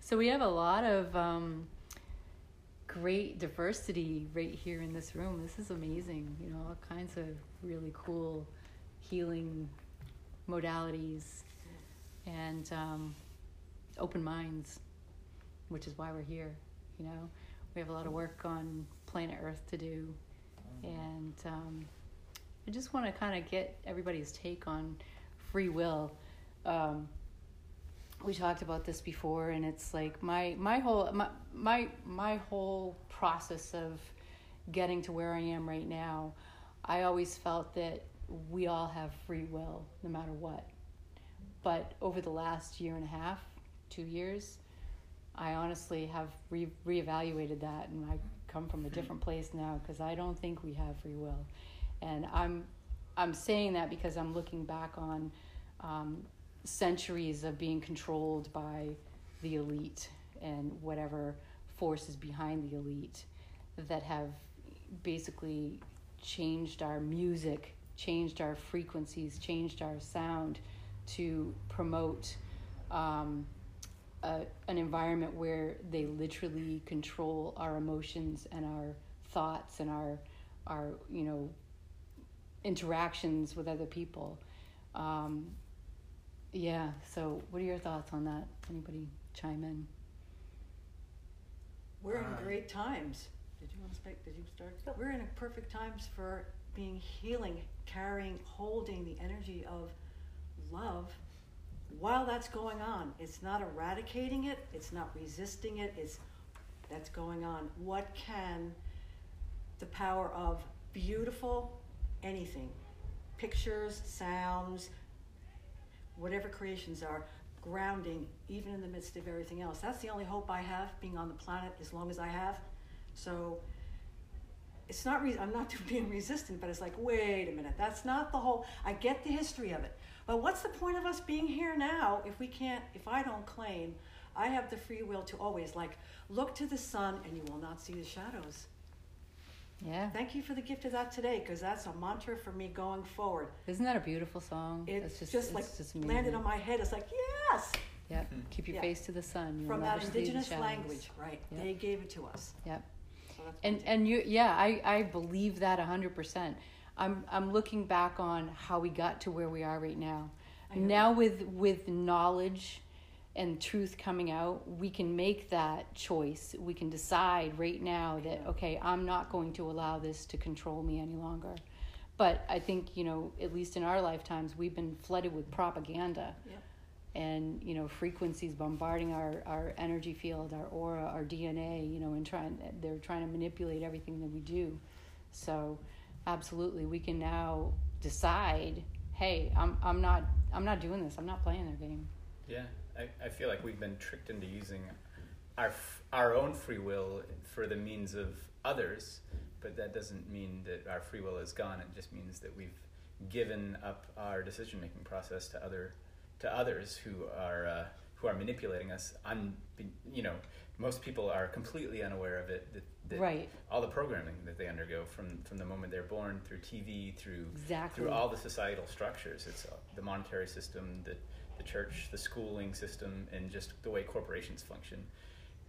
A: So we have a lot of um, great diversity right here in this room. This is amazing. You know, all kinds of really cool healing modalities and um, open minds, which is why we're here. You know, we have a lot of work on planet Earth to do, and um, I just want to kind of get everybody's take on free will. Um, we talked about this before and it's like my my whole my my my whole process of getting to where I am right now I always felt that we all have free will no matter what. But over the last year and a half 2 years I honestly have re- reevaluated that and I come from a different place now because I don't think we have free will. And I'm I'm saying that because I'm looking back on um, centuries of being controlled by the elite and whatever forces behind the elite that have basically changed our music, changed our frequencies, changed our sound to promote um, a, an environment where they literally control our emotions and our thoughts and our our you know interactions with other people. Um, yeah. So, what are your thoughts on that? Anybody chime in?
G: We're in
E: Uh,
G: great times. Did you want to speak? Did you start? We're in a perfect times for being healing, carrying, holding the energy of love while that's going on. It's not eradicating it, it's not resisting it, it's that's going on. What can the power of beautiful anything, pictures, sounds, whatever creations are, grounding even in the midst of everything else. That's the only hope I have being on the planet as long as I have. So it's not re- I'm not being resistant, but it's like, wait a minute, that's not the whole I get the history of it. But what's the point of us being here now if we can't if I don't claim I have the free will to always like look to the sun and you will not see the shadows.
A: Yeah.
G: Thank you for the gift of that today because that's a mantra for me going forward.
A: Isn't that a beautiful song?
G: It's,
A: It's
G: just, like
A: just
G: landed on my head. It's like, yes,
A: Yep. Keep your
G: Yeah.
A: face to the sun. You'll
G: from that indigenous language, right?
A: Yep.
G: They gave it to us.
A: Yep.
G: That's
A: And and you yeah, I I believe that 100%. I'm I'm looking back on how we got to where we are right now. Now with with knowledge and truth coming out, we can make that choice. We can decide right now that okay, I'm not going to allow this to control me any longer. But I think, you know, at least in our lifetimes, we've been flooded with propaganda.
G: Yep.
A: And, you know, frequencies bombarding our, our energy field, our aura, our DNA, you know, and trying they're trying to manipulate everything that we do. So absolutely we can now decide, hey, I'm I'm not I'm not doing this. I'm not playing their game.
D: Yeah, I, I feel like we've been tricked into using our our own free will for the means of others, but that doesn't mean that our free will is gone. It just means that we've given up our decision making process to other to others who are uh, who are manipulating us. I'm, you know, most people are completely unaware of it. That, that
A: Right.
D: All the programming that they undergo from from the moment they're born through TV through
A: Exactly.
D: through all the societal structures. It's uh, the monetary system, the the church, the schooling system, and just the way corporations function.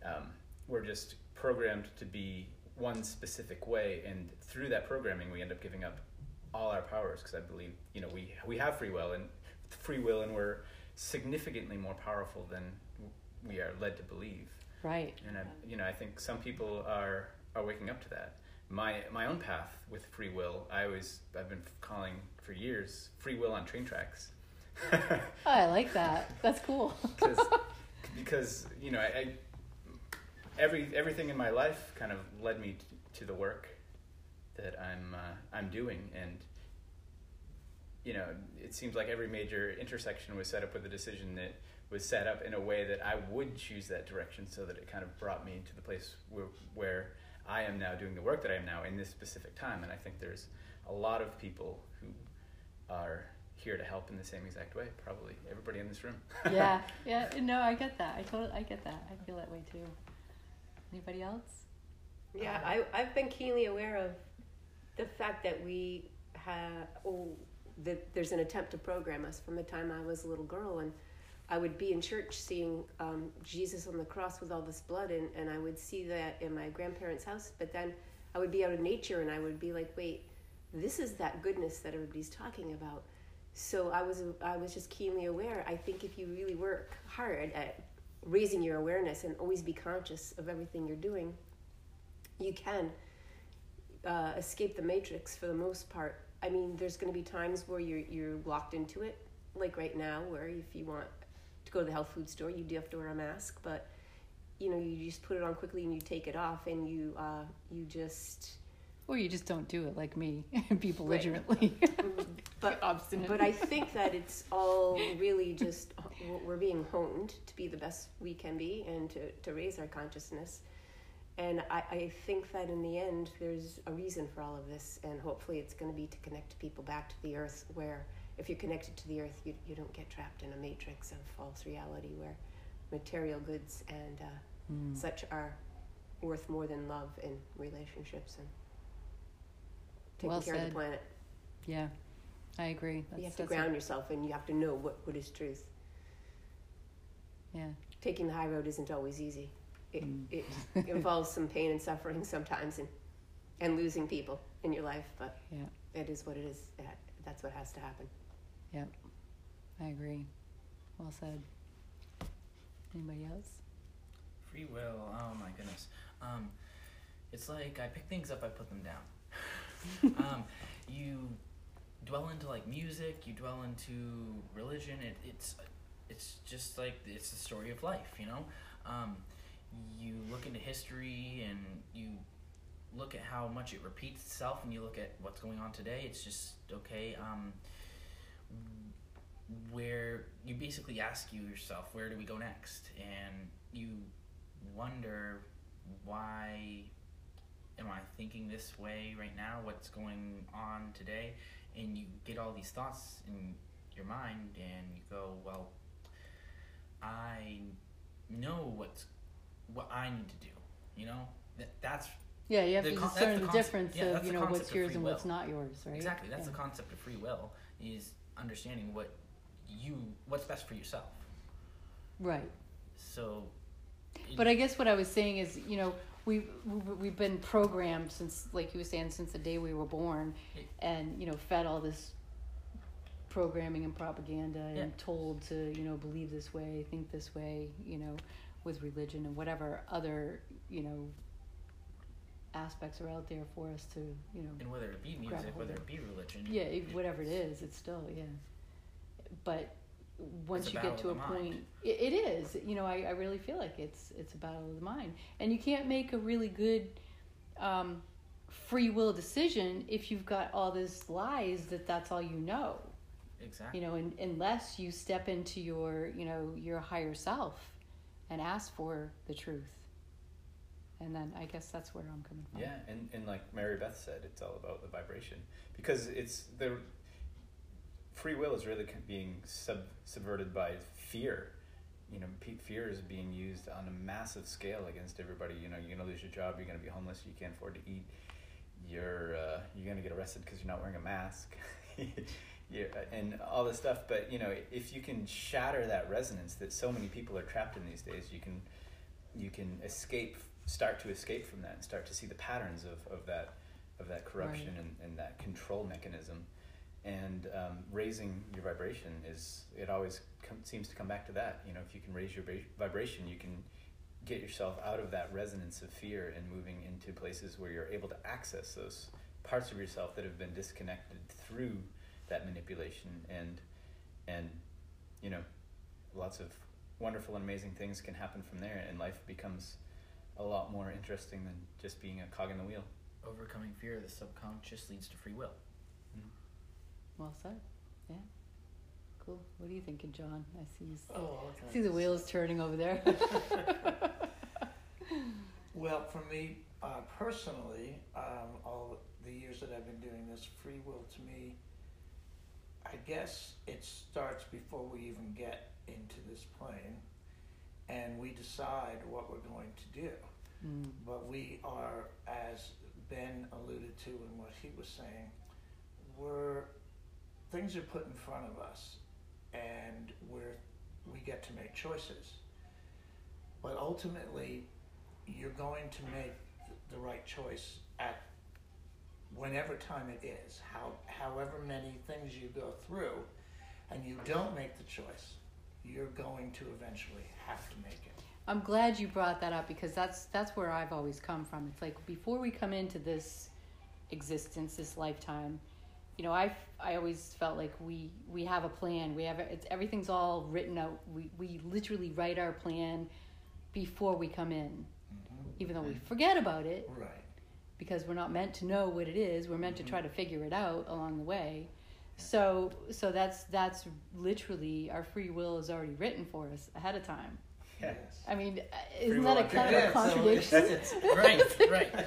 D: Um, we're just programmed to be one specific way, and through that programming, we end up giving up all our powers. Because I believe, you know, we we have free will and free will, and we're significantly more powerful than we are led to believe.
A: Right.
D: And I, you know, I think some people are are waking up to that. My my own path with free will, I always I've been calling for years free will on train tracks.
A: Oh, I like that. That's cool.
D: because because you know I, I every everything in my life kind of led me to, to the work that I'm uh, I'm doing and you know it seems like every major intersection was set up with a decision that was set up in a way that I would choose that direction so that it kind of brought me to the place where, where I am now doing the work that I am now in this specific time and I think there's a lot of people who are here to help in the same exact way probably everybody in this room
A: yeah. Yeah. No, I get that. I totally I get that. I feel that way too. Anybody else?
H: Yeah, I, I've been keenly aware of the fact that we have oh that there's an attempt to program us from the time I was a little girl and I would be in church seeing um, Jesus on the cross with all this blood and, and I would see that in my grandparents' house but then I would be out in nature and I would be like wait this is that goodness that everybody's talking about so I was I was just keenly aware I think if you really work hard at raising your awareness and always be conscious of everything you're doing you can uh, escape the matrix for the most part. I mean, there's going to be times where you're you're locked into it, like right now, where if you want to go to the health food store, you do have to wear a mask, but you know, you just put it on quickly and you take it off, and you uh, you just.
A: Or you just don't do it like me and be
H: Right.
A: belligerently
H: But
A: obstinate.
H: but I think that it's all really just we're being honed to be the best we can be and to, to raise our consciousness. And I, I think that in the end, there's a reason for all of this, and hopefully it's going to be to connect people back to the earth, where if you're connected to the earth, you, you don't get trapped in a matrix of false reality where material goods and uh,
A: Mm.
H: such are worth more than love in relationships and taking
A: Well
H: care of the planet.
A: Yeah, I agree. That's,
H: you have to ground yourself and you have to know what, what is truth.
A: yeah.
H: Taking the high road isn't always easy. It,
A: Mm.
H: it involves some pain and suffering sometimes and, and losing people in your life, but
A: Yeah.
H: it is what it is. That's what has to happen. Yep.
A: I agree. Well said. Anybody else?
C: Free will. Oh my goodness. Um, it's like I pick things up, I put them down. um, you dwell into like music, you dwell into religion. It, it's it's just like it's the story of life, you know. Um, you look into history and you look at how much it repeats itself, and you look at what's going on today. It's just okay. Um, where you basically ask you yourself, where do we go next? And you wonder why am I thinking this way right now? What's going on today? And you get all these thoughts in your mind, and you go, well, I know what's what I need to do. You know that that's
A: Yeah, you have to
C: con-
A: discern
C: the
A: the, difference
C: yeah,
A: of you know what's yours and what's not yours, right?
C: exactly that's
A: yeah.
C: the concept of free will is understanding what you what's best for yourself.
A: Right.
C: So,
A: But I guess what I was saying is, you know, we we- we've been programmed since, like you were saying, since the day we were born, and you know, fed all this programming and propaganda, and
C: Yeah.
A: told to you know believe this way, think this way, you know, with religion and whatever other you know aspects are out there for us to you know
C: and whether it be music, whether it be religion,
A: yeah it, whatever it is it's still yeah. But once you get to a point it, it is you know I, I really feel like it's it's a battle of the mind. And you can't make a really good um, free will decision if you've got all this lies that that's all you know.
C: Exactly.
A: you know and, unless you step into your you know your higher self and ask for the truth and then i guess that's where i'm coming from
D: Yeah, and, and like Maribeth said, it's all about the vibration because it's the free will is really being sub, subverted by fear. You know, fear is being used on a massive scale against everybody. You know, you're gonna lose your job, you're gonna be homeless, you can't afford to eat, you're uh, you're gonna get arrested because you're not wearing a mask. yeah, and all this stuff. But you know, if you can shatter that resonance that so many people are trapped in these days, you can you can escape, start to escape from that, and start to see the patterns of, of that of that corruption
A: Right.
D: and, and that control mechanism. And um, raising your vibration is it always com- seems to come back to that. You know, if you can raise your va- vibration, you can get yourself out of that resonance of fear and moving into places where you're able to access those parts of yourself that have been disconnected through that manipulation and and you know lots of wonderful and amazing things can happen from there and life becomes a lot more interesting than just being a cog in the wheel.
C: Overcoming fear of the subconscious leads to free will.
A: well said. Yeah. Cool. What are you thinking john? I see you
E: Oh,
A: I see the wheels turning over there.
E: Well, for me uh, personally, um, all the years that I've been doing this, free will to me, I guess it starts before we even get into this plane, and we decide what we're going to do.
A: Mm.
E: But we are, as Ben alluded to in what he was saying, we're things are put in front of us, and we're we get to make choices. But ultimately, you're going to make the right choice at whenever time it is, how however many things you go through, and you don't make the choice, you're going to eventually have to make it.
A: I'm glad you brought that up because that's that's where I've always come from. It's like before we come into this existence, this lifetime, you know, I I always felt like we we have a plan. We have it's everything's all written out. We we literally write our plan before we come in, mm-hmm. even though we mm-hmm. forget about it
E: Right.
A: Because we're not meant to know what it is. We're meant to try to figure it out along the way. So so that's that's literally our free will is already written for us ahead of time.
E: Yes.
A: I mean, isn't
D: will
A: that a kind of
E: so
A: contradiction?
E: it's, it's,
C: right, right.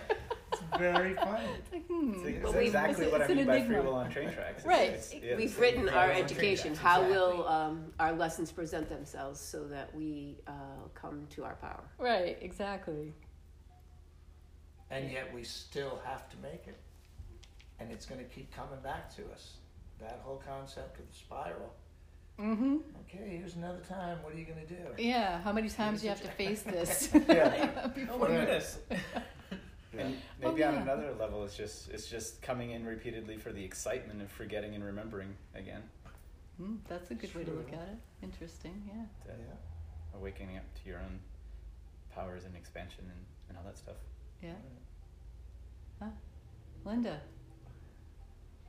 E: it's very funny.
A: It's like, hmm.
D: It's
H: Well, we-
D: exactly
A: it's-
D: what
A: it's
D: I
A: an
D: mean by free
A: enigma.
D: will on train tracks. It's-
A: Right.
D: it's- yeah,
H: We've written our education. How
E: exactly.
H: will um, our lessons present themselves so that we uh, come to our power?
A: Right, exactly.
E: And yet we still have to make it. And it's going to keep coming back to us. That whole concept of the spiral.
A: Mm-hmm.
E: Okay, here's another time. What are you going to do?
A: Yeah. How many times do you have to face this?
D: Yeah.
A: Before
D: Oh,
E: Right.
D: goodness. And
A: Oh,
D: maybe on
A: yeah.
D: another level, it's just it's just coming in repeatedly for the excitement of forgetting and remembering again,
A: Hmm, that's a good way to look at it. Interesting. Yeah.
D: to
E: Yeah.
D: awakening up to your own powers and expansion and, and all that stuff.
A: Yeah. Linda.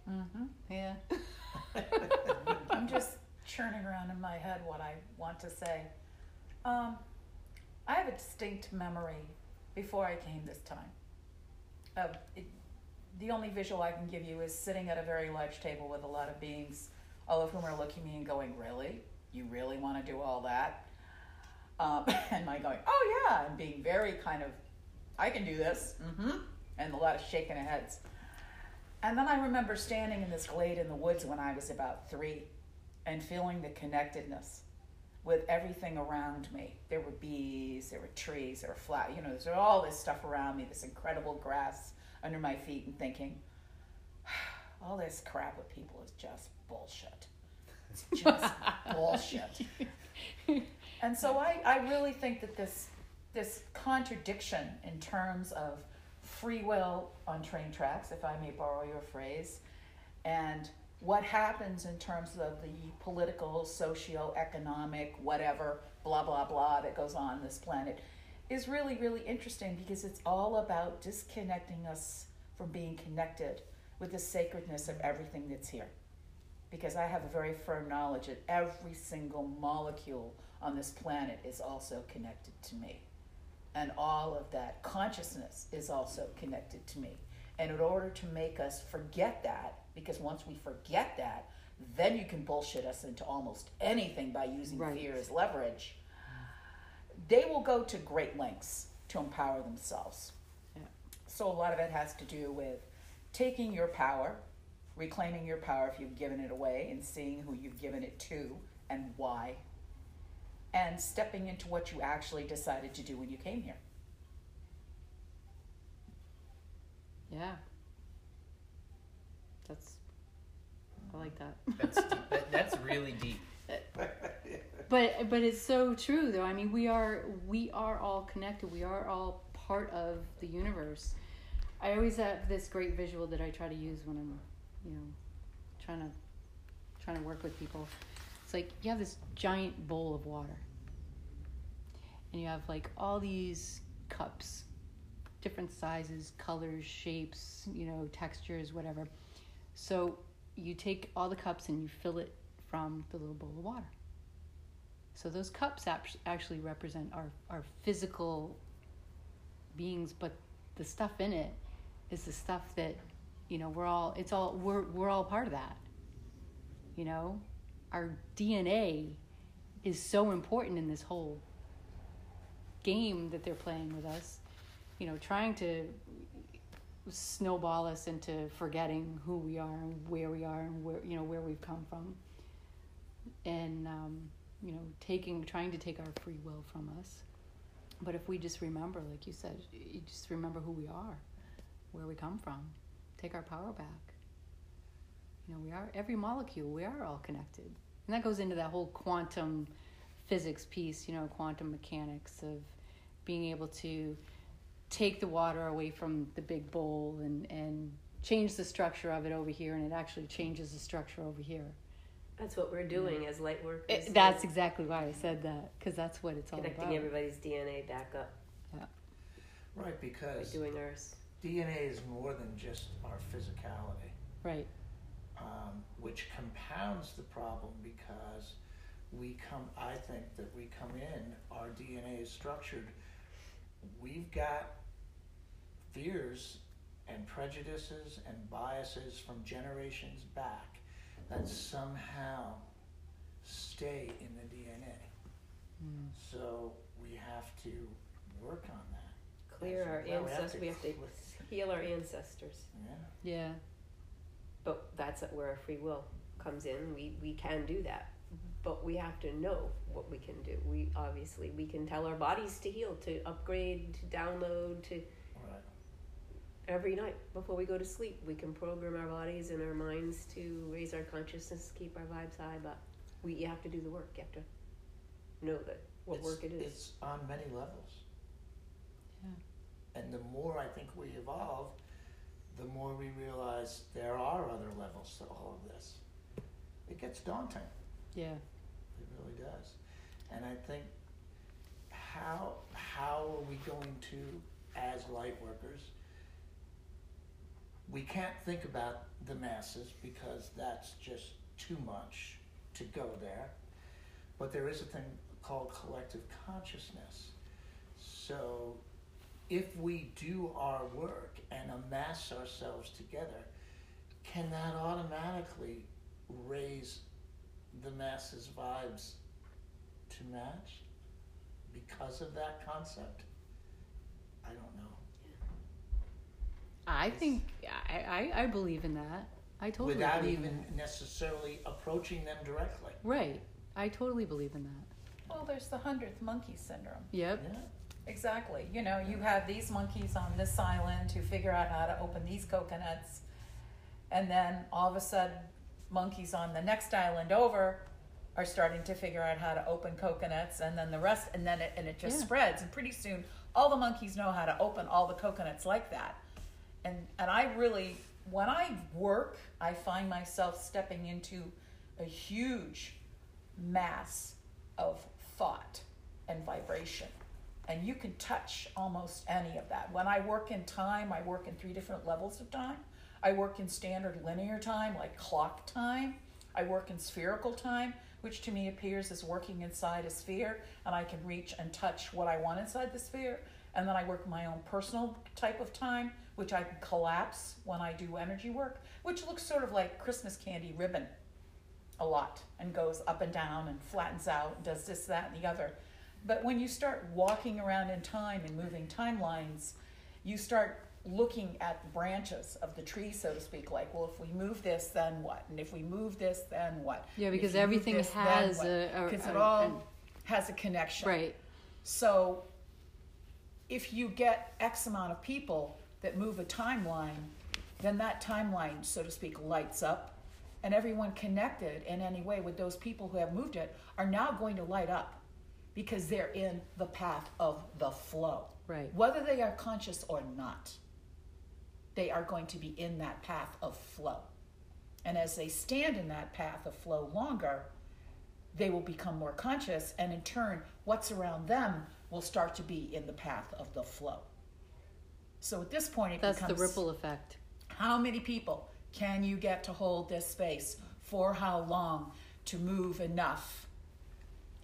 F: Mm-hmm.
A: Yeah.
F: I'm just churning around in my head what I want to say. Um, I have a distinct memory before I came this time. Of it, the only visual I can give you is sitting at a very large table with a lot of beings, all of whom are looking at me and going, "Really? You really want to do all that?" Um, and my going, "Oh yeah," and being very kind of, "I can do this," mm-hmm, and a lot of shaking of heads. And then I remember standing in this glade in the woods when I was about three and feeling the connectedness with everything around me. There were bees, there were trees, there were flowers, you know, there's all this stuff around me, this incredible grass under my feet, and thinking, all this crap with people is just bullshit. It's just bullshit. And so I, I really think that this this contradiction in terms of free will on train tracks, if I may borrow your phrase, and what happens in terms of the political, socio-economic, whatever, blah blah blah that goes on this planet is really, really interesting because it's all about disconnecting us from being connected with the sacredness of everything that's here because I have a very firm knowledge that every single molecule on this planet is also connected to me. And all of that consciousness is also connected to me. And in order to make us forget that, because once we forget that, then you can bullshit us into almost anything by using
H: Right.
F: fear as leverage. They will go to great lengths to empower themselves.
A: Yeah.
F: So a lot of it has to do with taking your power, reclaiming your power if you've given it away, and seeing who you've given it to and why, and stepping into what you actually decided to do when you came here.
A: Yeah. That's. I like that.
C: That's deep. That, that's really deep.
A: But but it's so true though. I mean, we are we are all connected. We are all part of the universe. I always have this great visual that I try to use when I'm, you know, trying to trying to work with people. It's like you have this giant bowl of water. And you have like all these cups, different sizes, colors, shapes, you know, textures, whatever. So you take all the cups and you fill it from the little bowl of water. So those cups actually represent our, our physical beings, but the stuff in it is the stuff that, you know, we're all, it's all, we're, we're all part of that. You know, our DNA is so important in this whole game that they're playing with us. You know, trying to snowball us into forgetting who we are and where we are and where, you know, where we've come from. And, um, you know, taking, trying to take our free will from us. But if we just remember, like you said, you just remember who we are, where we come from, take our power back. You know, we are every molecule. We are all connected, and that goes into that whole quantum physics piece. You know, quantum mechanics of being able to take the water away from the big bowl and and change the structure of it over here, and it actually changes the structure over here.
H: That's what we're doing mm-hmm. as light workers.
A: It, that's exactly why I said that because that's what it's all about.
H: connecting everybody's DNA back up Yeah.
E: Right,
H: by
E: because
H: doing ours.
E: DNA is more than just our physicality,
A: Right.
E: Um, which compounds the problem because we come, I think that we come in, our DNA is structured. We've got fears and prejudices and biases from generations back that somehow stay in the DNA.
A: Mm.
E: So we have to work on that.
H: Clear our
E: Well, we have
H: ancestors.
E: to-
H: We have to heal our ancestors.
E: Yeah.
A: Yeah.
H: But that's where our free will comes in. We we can do that, mm-hmm. but we have to know what we can do. We obviously we can tell our bodies to heal, to upgrade, to download, to
E: Right.
H: every night before we go to sleep. We can program our bodies and our minds to raise our consciousness, keep our vibes high. But we you have to do the work. You have to know that what
E: it's,
H: work it is.
E: It's on many levels.
A: Yeah.
E: And the more I think we evolve, the more we realize there are other levels to all of this. It gets daunting.
A: Yeah.
E: It really does. And I think how how are we going to, as light workers, we can't think about the masses because that's just too much to go there. But there is a thing called collective consciousness. So if we do our work and amass ourselves together, can that automatically raise the masses' vibes to match because of that concept? I don't know.
A: I think I, I, I believe in that. I totally
E: Without
A: believe in
E: even
A: that.
E: necessarily approaching them directly.
A: Right. I totally believe in that.
F: Well, there's the hundredth monkey syndrome.
A: Yep.
E: Yeah.
F: Exactly. You know, you have these monkeys on this island who figure out how to open these coconuts, and then all of a sudden, monkeys on the next island over are starting to figure out how to open coconuts, and then the rest, and then it and it just
A: Yeah.
F: spreads, and pretty soon, all the monkeys know how to open all the coconuts like that. And and I really, when I work, I find myself stepping into a huge mass of thought and vibration. And you can touch almost any of that. When I work in time, I work in three different levels of time. I work in standard linear time, like clock time. I work in spherical time, which to me appears as working inside a sphere, and I can reach and touch what I want inside the sphere. And then I work my own personal type of time, which I can collapse when I do energy work, which looks sort of like Christmas candy ribbon a lot and goes up and down and flattens out and does this, that, and the other. But when you start walking around in time and moving timelines, you start looking at the branches of the tree, so to speak. Like, well, if we move this, then what? And if we move this, then what?
A: Yeah, because everything
F: this,
A: has a,
F: because it all has a connection.
A: right.
F: So if you get X amount of people that move a timeline, then that timeline, so to speak, lights up. And everyone connected in any way with those people who have moved it are now going to light up because they're in the path of the flow.
A: Right.
F: Whether they are conscious or not, they are going to be in that path of flow. And as they stand in that path of flow longer, they will become more conscious, and in turn, what's around them will start to be in the path of the flow. So at this point, it
A: That's the ripple effect.
F: how many people can you get to hold this space for how long to move enough?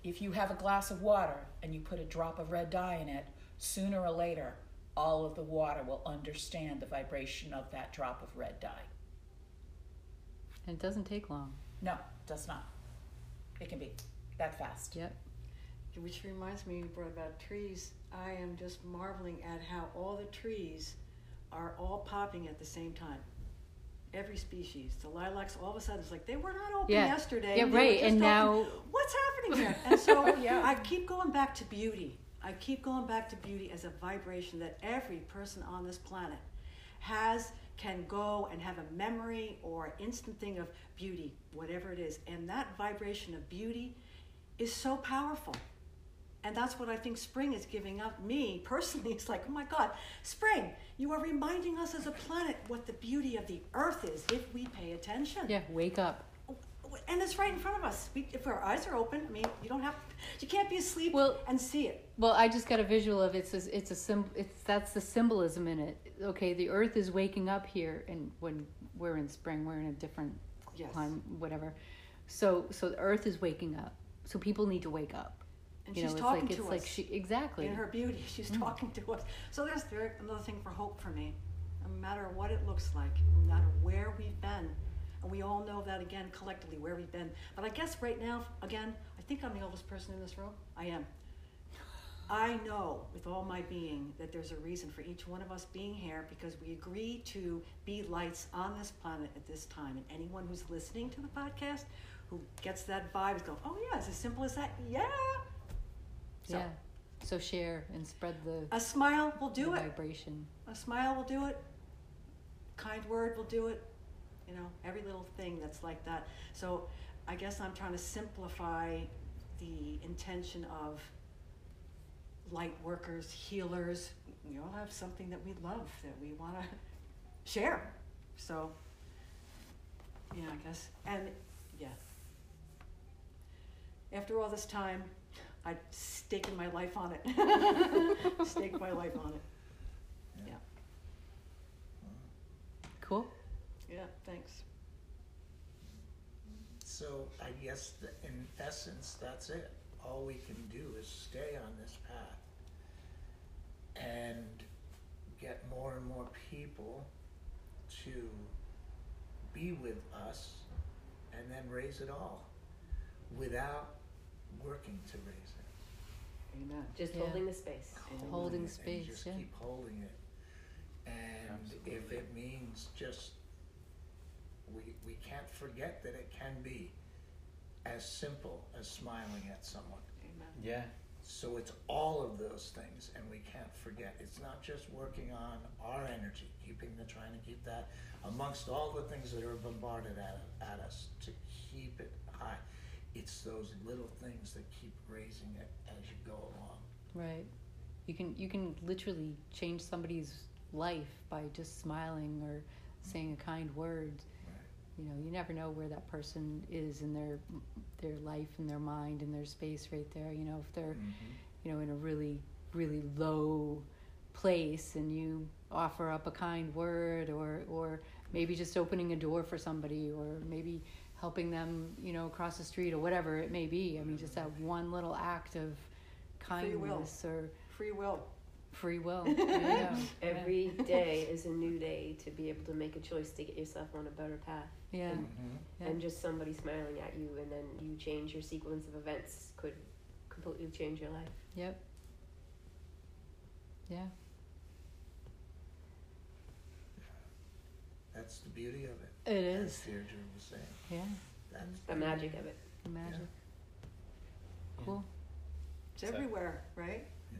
F: If you have a glass of water and you put a drop of red dye in it, sooner or later, all of the water will understand the vibration of that drop of red dye.
A: And it doesn't take long.
F: No, it does not. It can be that fast.
A: Yep.
G: Which reminds me, you brought about trees. I am just marveling at how all the trees are all popping at the same time. Every species, the lilacs, all of a sudden it's like they were not open
A: Yeah.
G: yesterday.
A: Yeah, right, and
G: open.
A: now-
G: what's happening here? And so
F: yeah.
G: I keep going back to beauty. I keep going back to beauty as a vibration that every person on this planet, has can go and have a memory or instant thing of beauty, whatever it is. And that vibration of beauty is so powerful. And that's what I think spring is giving up me personally. It's like, oh my God, spring, you are reminding us as a planet what the beauty of the earth is if we pay attention.
A: Yeah, wake up.
G: And it's right in front of us. We, if our eyes are open, I mean, you don't have, you can't be asleep
A: Well-
G: and see it.
A: Well, I just got a visual of it. It's a, it's a sim. It's that's the symbolism in it. Okay, the Earth is waking up here, and when we're in spring, we're in a different
G: Yes.
A: climate, whatever. So, so the Earth is waking up. So people need to wake up.
G: And
A: you
G: she's
A: know,
G: talking
A: like
G: to
A: it's
G: us.
A: like she exactly.
G: in her beauty. She's
A: Mm.
G: talking to us. So there's there another thing for hope for me. No matter what it looks like, no matter where we've been, and we all know that again collectively where we've been. But I guess right now, again, I think I'm the oldest person in this room. I am. I know with all my being that there's a reason for each one of us being here because we agree to be lights on this planet at this time. And anyone who's listening to the podcast who gets that vibe is going, oh yeah, it's as simple as that. Yeah. So
A: yeah. So share and spread the,
G: a smile will do it.
A: vibration.
G: A smile will do it. Kind word will do it. You know, every little thing that's like that. So I guess I'm trying to simplify the intention of light workers, healers. We all have something that we love that we want to share. So, yeah, I guess. And yeah. After all this time, I've staken my life on it. Stake my life on it. Yeah.
A: Cool.
G: Yeah, thanks.
E: So I guess that in essence, that's it. All we can do is stay on this path and get more and more people to be with us and then raise it all without working to raise it.
G: Amen.
H: Just
A: Yeah.
H: holding the space.
A: Holding
E: it and just
A: yeah.
E: keep holding it. And if
D: Absolutely.
E: it means just, we, we can't forget that it can be as simple as smiling at someone.
G: Amen.
D: Yeah.
E: So it's all of those things, and we can't forget. It's not just working on our energy, keeping the trying to keep that amongst all the things that are bombarded at, at us to keep it high. It's those little things that keep raising it as you go along.
A: Right. You can you can literally change somebody's life by just smiling or saying a kind word.
E: Right.
A: You know, you never know where that person is in their their life and their mind and their space right there. You know, if they're mm-hmm. you know in a really really low place and you offer up a kind word or or maybe just opening a door for somebody or maybe helping them you know across the street or whatever it may be i mean just that one little act of
G: Free will.
A: kindness or
G: Free will.
A: free will there you. Yeah.
H: Every day is a new day to be able to make a choice to get yourself on a better path.
A: yeah
E: Mm-hmm.
A: Yeah.
H: And just somebody smiling at you and then you change your sequence of events could completely change your life.
A: yep yeah
E: That's the beauty of it.
A: it
E: As
A: is
E: Deirdre was saying.
A: yeah
E: That's
H: The magic of it.
A: the magic
D: Yeah.
A: cool
G: It's
D: So-
G: everywhere, right?
E: Yeah.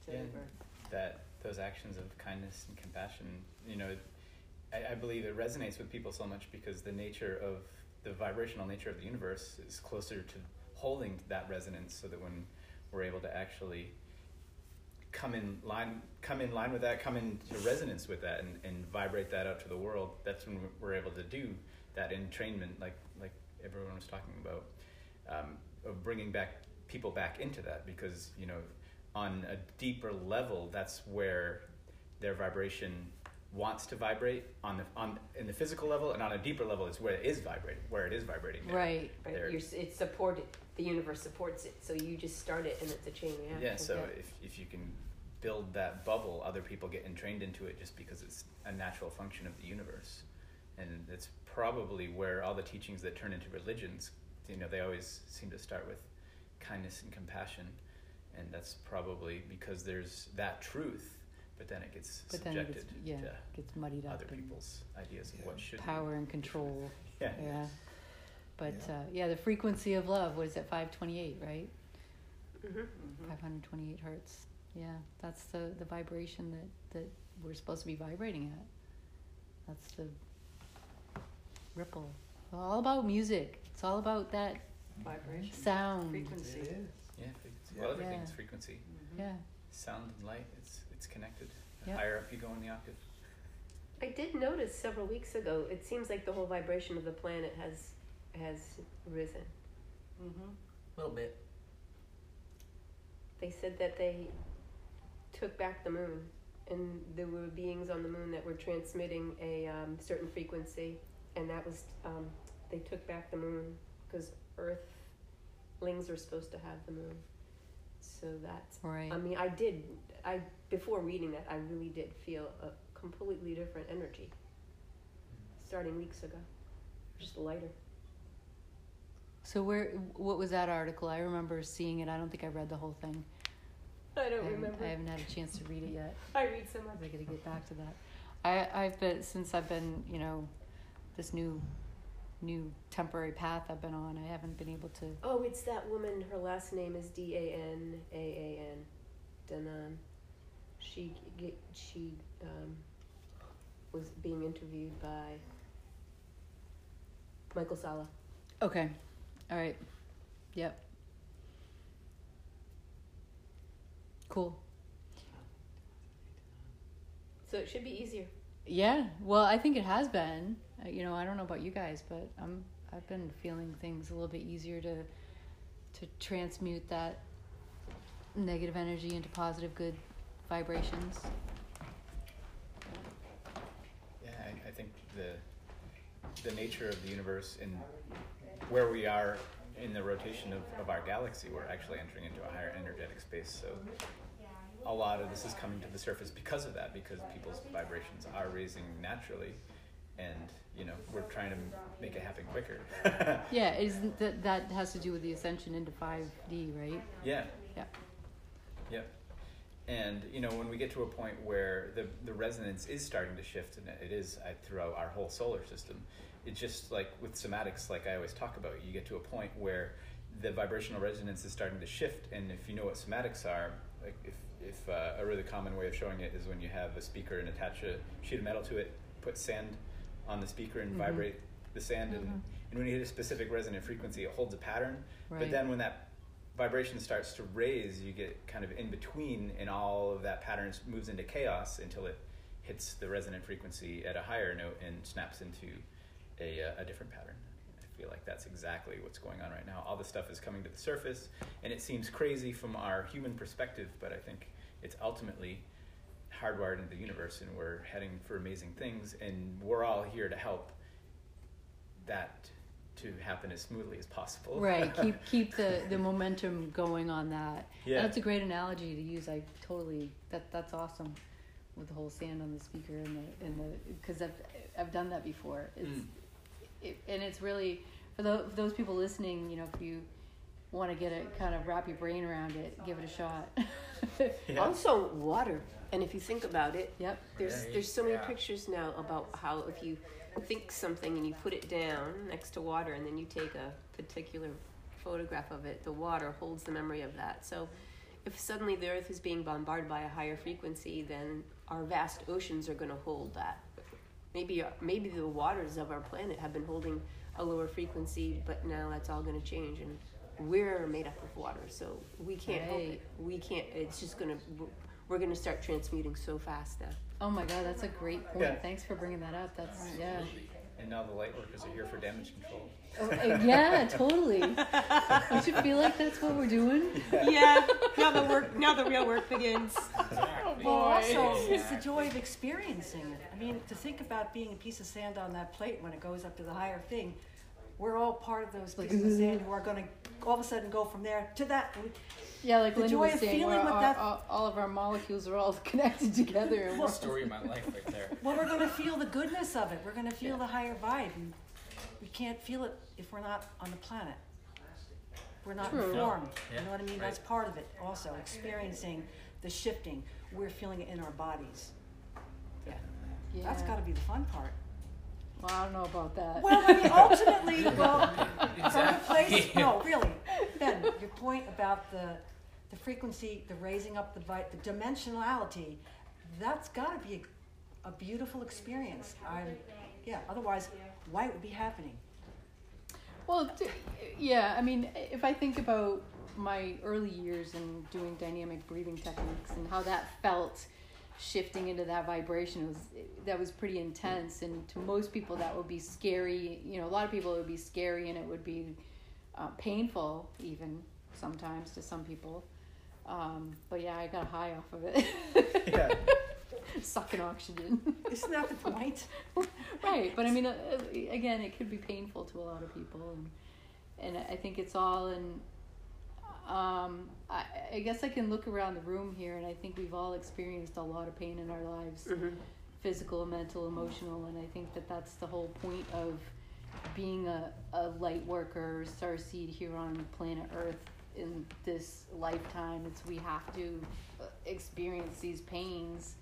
G: It's
D: Yeah.
G: everywhere.
D: that those actions of kindness and compassion, you know, I, I believe it resonates with people so much because the nature of the vibrational nature of the universe is closer to holding that resonance, so that when we're able to actually come in line, come in line with that, come into resonance with that, and, and vibrate that out to the world, that's when we're able to do that entrainment, like like everyone was talking about, um, of bringing back people back into that because you know on a deeper level, that's where their vibration wants to vibrate on the on in the physical level, and on a deeper level, it's where it is vibrating, where it is vibrating. there.
A: right
H: Right? You're, it's supported. The universe supports it. So you just start it and it's a chain reaction.
D: Yeah. So if if you can build that bubble, other people get entrained into it just because it's a natural function of the universe, and it's probably where all the teachings that turn into religions, you know, they always seem to start with kindness and compassion, and that's probably because there's that truth, but then it gets
A: but then it
D: subjected
A: gets, yeah
D: to
A: gets muddied up
D: other
A: and
D: people's ideas of what should be.
A: power and control.
D: Yeah.
A: yeah. But
E: Yeah.
A: uh, yeah the frequency of love was at 528 right?
H: Hmm
G: Mhm.
A: 528 hertz yeah that's the the vibration that that we're supposed to be vibrating at. That's the ripple. All about music. It's all about that
G: Vibration.
A: sound.
G: Frequency.
E: It is.
D: Yeah, frequency. Well, everything is
A: Yeah.
D: frequency.
A: Yeah.
D: Sound and light, it's it's connected. The
A: Yep.
D: higher up you go in the octave.
H: I did notice several weeks ago. It seems like the whole vibration of the planet has has risen.
G: Mm-hmm.
E: A little bit.
H: They said that they took back the moon, and there were beings on the moon that were transmitting a um, certain frequency, and that was um, they took back the moon because Earthlings are supposed to have the moon. So that's.
A: Right.
H: I mean, I did. I before reading that, I really did feel a completely different energy. Starting weeks ago, just lighter.
A: So where? What was that article? I remember seeing it. I don't think I read the whole thing.
H: I
A: I
H: don't
A: haven't,
H: remember.
A: I haven't had a chance to read it yet.
H: I read so much.
A: I gotta get back to that. I I've been since I've been you know, this new, new temporary path I've been on. I haven't been able to.
H: Oh, it's that woman. Her last name is D A N A A N. Danaan. She get she um, was being interviewed by Michael Salla.
A: Okay. All right. Yep. Cool.
H: So it should be easier.
A: Yeah. Well, I think it has been. Uh, You know, I don't know about you guys, but I'm I've been feeling things a little bit easier to to transmute that negative energy into positive good vibrations.
D: Yeah, I, I think the the nature of the universe and where we are in the rotation of, of our galaxy, we're actually entering into a higher energetic space. So a lot of this is coming to the surface because of that, because people's vibrations are raising naturally, and you know we're trying to make it happen quicker.
A: Yeah, isn't that that has to do with the ascension into 5D, right?
D: Yeah.
A: Yeah.
D: Yep. And you know, when we get to a point where the the resonance is starting to shift, and it is throughout our whole solar system, it's just like with cymatics, like I always talk about. You get to a point where the vibrational resonance is starting to shift, and if you know what cymatics are, like if if uh, a really common way of showing it is when you have a speaker and attach a sheet of metal to it, put sand on the speaker and
A: Mhm.
D: vibrate the sand,
A: Mhm.
D: and, and when you hit a specific resonant frequency, it holds a pattern.
A: Right.
D: But then when that vibration starts to raise, you get kind of in between, and all of that pattern moves into chaos until it hits the resonant frequency at a higher note and snaps into a, uh, a different pattern. I feel like that's exactly what's going on right now. All this stuff is coming to the surface, and it seems crazy from our human perspective, but I think it's ultimately hardwired into the universe, and we're heading for amazing things, and we're all here to help that to happen as smoothly as possible.
A: Right. Keep keep the, the momentum going on that.
D: Yeah.
A: That's a great analogy to use. I totally that that's awesome with the whole sand on the speaker and the and the because I've I've done that before. It's
D: Mm.
A: It, and it's really for those, for those people listening. You know, if you want to get it, kind of wrap your brain around it, give it a shot.
D: Yeah.
H: Also, water. And if you think about it,
A: Yep.
H: there's there's so many
C: yeah.
H: pictures now about how if you think something and you put it down next to water and then you take a particular photograph of it, the water holds the memory of that. So if suddenly the earth is being bombarded by a higher frequency, then our vast oceans are going to hold that. Maybe maybe the waters of our planet have been holding a lower frequency, but now that's all going to change and we're made up of water, so we can't help it. We can't. It's just gonna. We're gonna start transmuting so fast now.
A: Oh my God, that's a great point.
D: Yeah.
A: Thanks for bringing that up. That's yeah.
D: And now the light workers are here for damage control.
A: Oh, uh, yeah, totally. Don't you feel like that's what we're doing?
G: Yeah, now the work, now the real work begins.
C: Exactly.
G: Well, also, it's the joy of experiencing it. I mean, to think about being a piece of sand on that plate when it goes up to the higher thing, we're all part of those
A: Like,
G: pieces of sand who are going to all of a sudden go from there to that.
A: Yeah, like
G: The
A: Linda
G: joy
A: was
G: of
A: saying,
G: feeling
A: where
G: what
A: our-
G: that-
A: all, all of our molecules are all connected together. And
G: Well,
A: we're-
C: Story of my life right there.
G: Well, we're going to feel the goodness of it. We're going to feel the higher vibe. And we can't feel it if we're not on the planet. We're not
A: True.
G: informed.
C: Yeah,
G: You know what I mean? That's part of it also, experiencing the shifting. We're feeling it in our bodies. Yeah.
A: yeah.
G: That's got to be the fun part.
A: Well, I don't know about that.
G: Well, I mean, ultimately, well, from a place, no, really, Ben, your point about the, the frequency, the raising up the vi- the dimensionality, that's got to be a a beautiful experience. I'm, yeah. Otherwise, why it would be happening?
A: Well, d- yeah, I mean, if I think about my early years in doing dynamic breathing techniques and how that felt shifting into that vibration was that was pretty intense. And to most people that would be scary you know a lot of people it would be scary and it would be uh, painful even sometimes to some people. Um, but yeah i got high off of it.
D: Yeah.
A: sucking oxygen.
G: Isn't that the point?
A: right but i mean uh, uh, again it could be painful to a lot of people. And and i think it's all in um I, I guess i can look around the room here and i think we've all experienced a lot of pain in our lives
H: Mhm.
A: physical mental emotional and i think that that's the whole point of being a, a light worker starseed here on planet earth in this lifetime it's we have to uh, experience these pains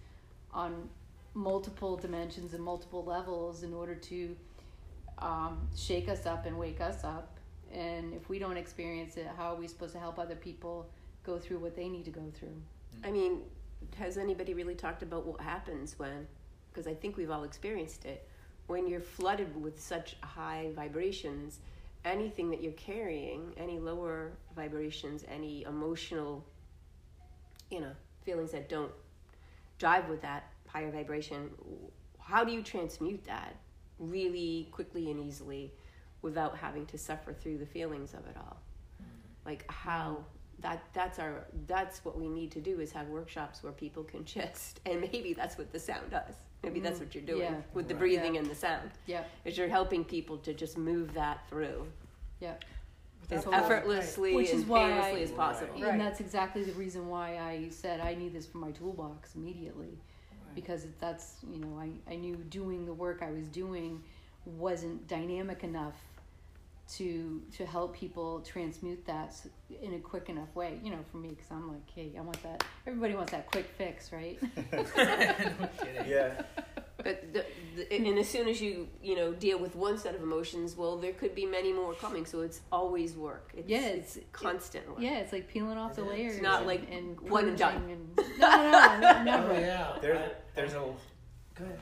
A: on multiple dimensions and multiple levels in order to um, shake us up and wake us up and if we don't experience it how are we supposed to help other people go through what they need to go through
H: I mean, has anybody really talked about what happens when? Because I think we've all experienced it. When you're flooded with such high vibrations, anything that you're carrying, any lower vibrations, any emotional, you know, feelings that don't drive with that higher vibration, how do you transmute that really quickly and easily without having to suffer through the feelings of it all? Like how that that's our that's what we need to do is have workshops where people can just and maybe that's what the sound does. Maybe that's mm-hmm. what you're doing
A: Yeah.
H: with the breathing
A: Yeah.
H: and the sound.
A: yeah
H: Is you're helping people to just move that through
A: yeah
H: as
A: Totally.
H: effortlessly
A: Which is
H: and
A: why
H: painlessly
A: I-
H: as possible.
G: Right.
A: And that's exactly the reason why I said I need this for my toolbox immediately. Because that's, you know, I, I knew doing the work I was doing wasn't dynamic enough to to help people transmute that in a quick enough way. You know, for me, because I'm like, hey, I want that. Everybody wants that quick fix, right?
C: no.
D: Yeah.
H: But the, the, and as soon as you you know deal with one set of emotions, well, there could be many more coming. So it's always work. It's,
A: Yeah,
H: it's,
A: it's-
H: constant work.
A: yeah, it's like peeling off the
E: It is.
A: layers.
E: It's
H: not
A: and,
H: like
A: and
H: one and done.
A: And, no, no, no, never.
E: Oh, yeah.
D: There's there's a
E: Go ahead.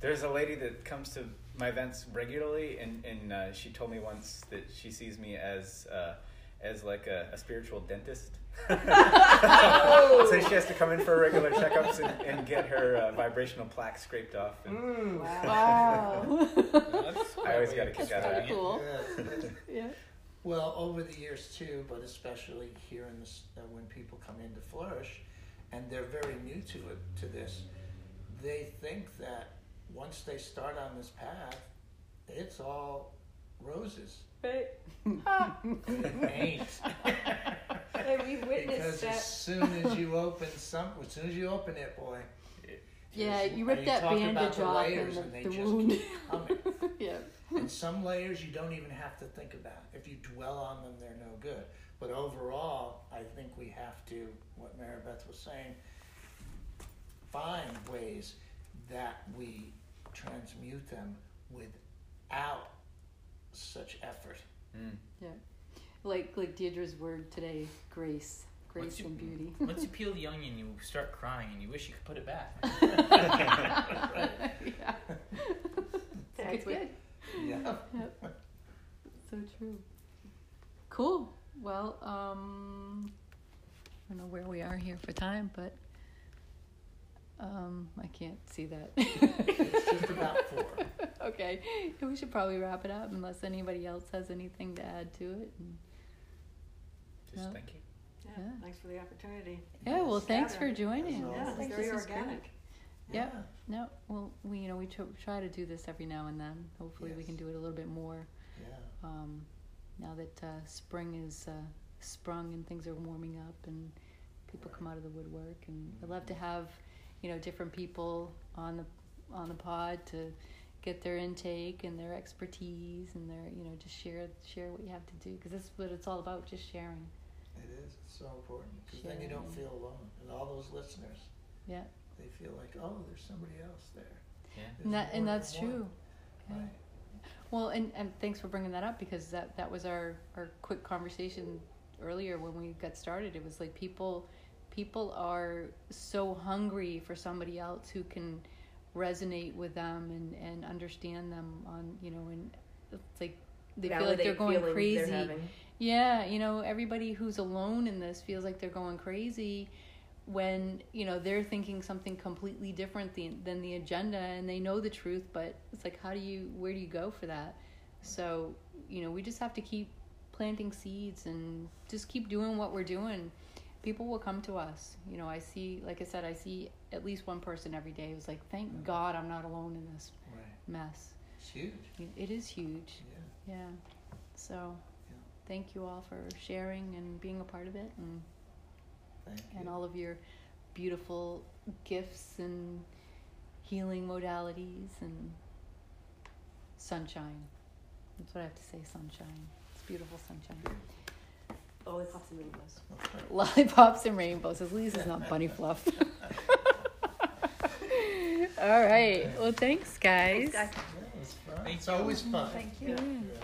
D: There's a lady that comes to my events regularly, and, and uh, she told me once that she sees me as uh, as like a, a spiritual dentist. so she has to come in for regular checkups and, and get her uh, vibrational plaque scraped off. And
E: Mm.
A: Wow.
C: That's
D: I always
C: way
D: got a
C: of
D: kick out of
A: pretty
D: it.
A: cool.
E: Yeah,
A: yeah.
E: Well, over the years too, but especially here in this, uh, when people come in to Flourish, and they're very new to it, to this, they think that once they start on this path, it's all roses.
H: Right.
E: It ain't.
H: And we witnessed
E: because as soon as you open some, as soon as you open it, boy.
A: Yeah,
E: just-
A: you rip that
E: talking about
A: bandage
E: the
A: off
E: layers
A: and
E: and
A: the,
E: they
A: the
E: just
A: wound.
E: keep coming.
A: yeah.
E: And some layers you don't even have to think about. If you dwell on them, they're no good. But overall, I think we have to, what Maribeth was saying, find ways that we transmute them without such effort.
D: Mm.
A: Like like Deirdre's word today, grace. Grace
C: Once you-
A: and beauty.
C: Once you peel the onion, you start crying and you wish you could put it back.
A: yeah.
H: That's good.
E: Yeah.
A: So true. Cool. Well, um I don't know where we are here for time, but um I can't see that.
E: It's just about four.
A: okay. We should probably wrap it up unless anybody else has anything to add to it. And,
D: Just
A: Yeah.
D: thank you.
G: Yeah,
A: Yeah.
G: thanks for the opportunity.
A: yeah, well,
G: Yes.
A: thanks for joining.
E: Yeah,
G: Yeah,
E: I
G: it's very
A: this is great.
G: organic.
A: Yeah. No, well, we you know we try to do this every now and then. Hopefully, we can do it a little bit more.
E: Yeah.
A: Um, now that uh, spring is uh, sprung and things are warming up and people come out of the woodwork, and I'd love to have you know different people on the on the pod to get their intake and their expertise and their you know just share share what you have to do because that's what it's all about just sharing.
E: It is. It's so important. Because then you don't feel alone. And all those listeners,
A: Yeah,
E: they feel like, oh, there's somebody else there.
C: Yeah.
E: There's
A: and that and that's true. Yeah.
E: Right.
A: Well, and, and thanks for bringing that up because that, that was our, our quick conversation earlier when we got started. It was like people people are so hungry for somebody else who can resonate with them and and understand them on you know and it's like they feel like they're going crazy
H: they're
A: yeah, you know, everybody who's alone in this feels like they're going crazy when, you know, they're thinking something completely different than the agenda and they know the truth, but it's like, how do you, where do you go for that? So, you know, we just have to keep planting seeds and just keep doing what we're doing. People will come to us. You know, I see, like I said, I see at least one person every day who's like, thank God I'm not alone in this
E: Right.
A: mess.
E: It's huge.
A: It is huge.
E: Yeah.
A: Yeah. So, thank you all for sharing and being a part of it, and and all of your beautiful gifts and healing modalities and sunshine. That's what I have to say. Sunshine. It's beautiful sunshine.
H: Oh, Lollipops and rainbows.
A: Lollipops and rainbows. At least it's not bunny fluff. all right. Well, thanks, guys.
H: Thanks, guys.
E: Yeah, it was fun. It's always fun.
F: Thank you.
A: Yeah.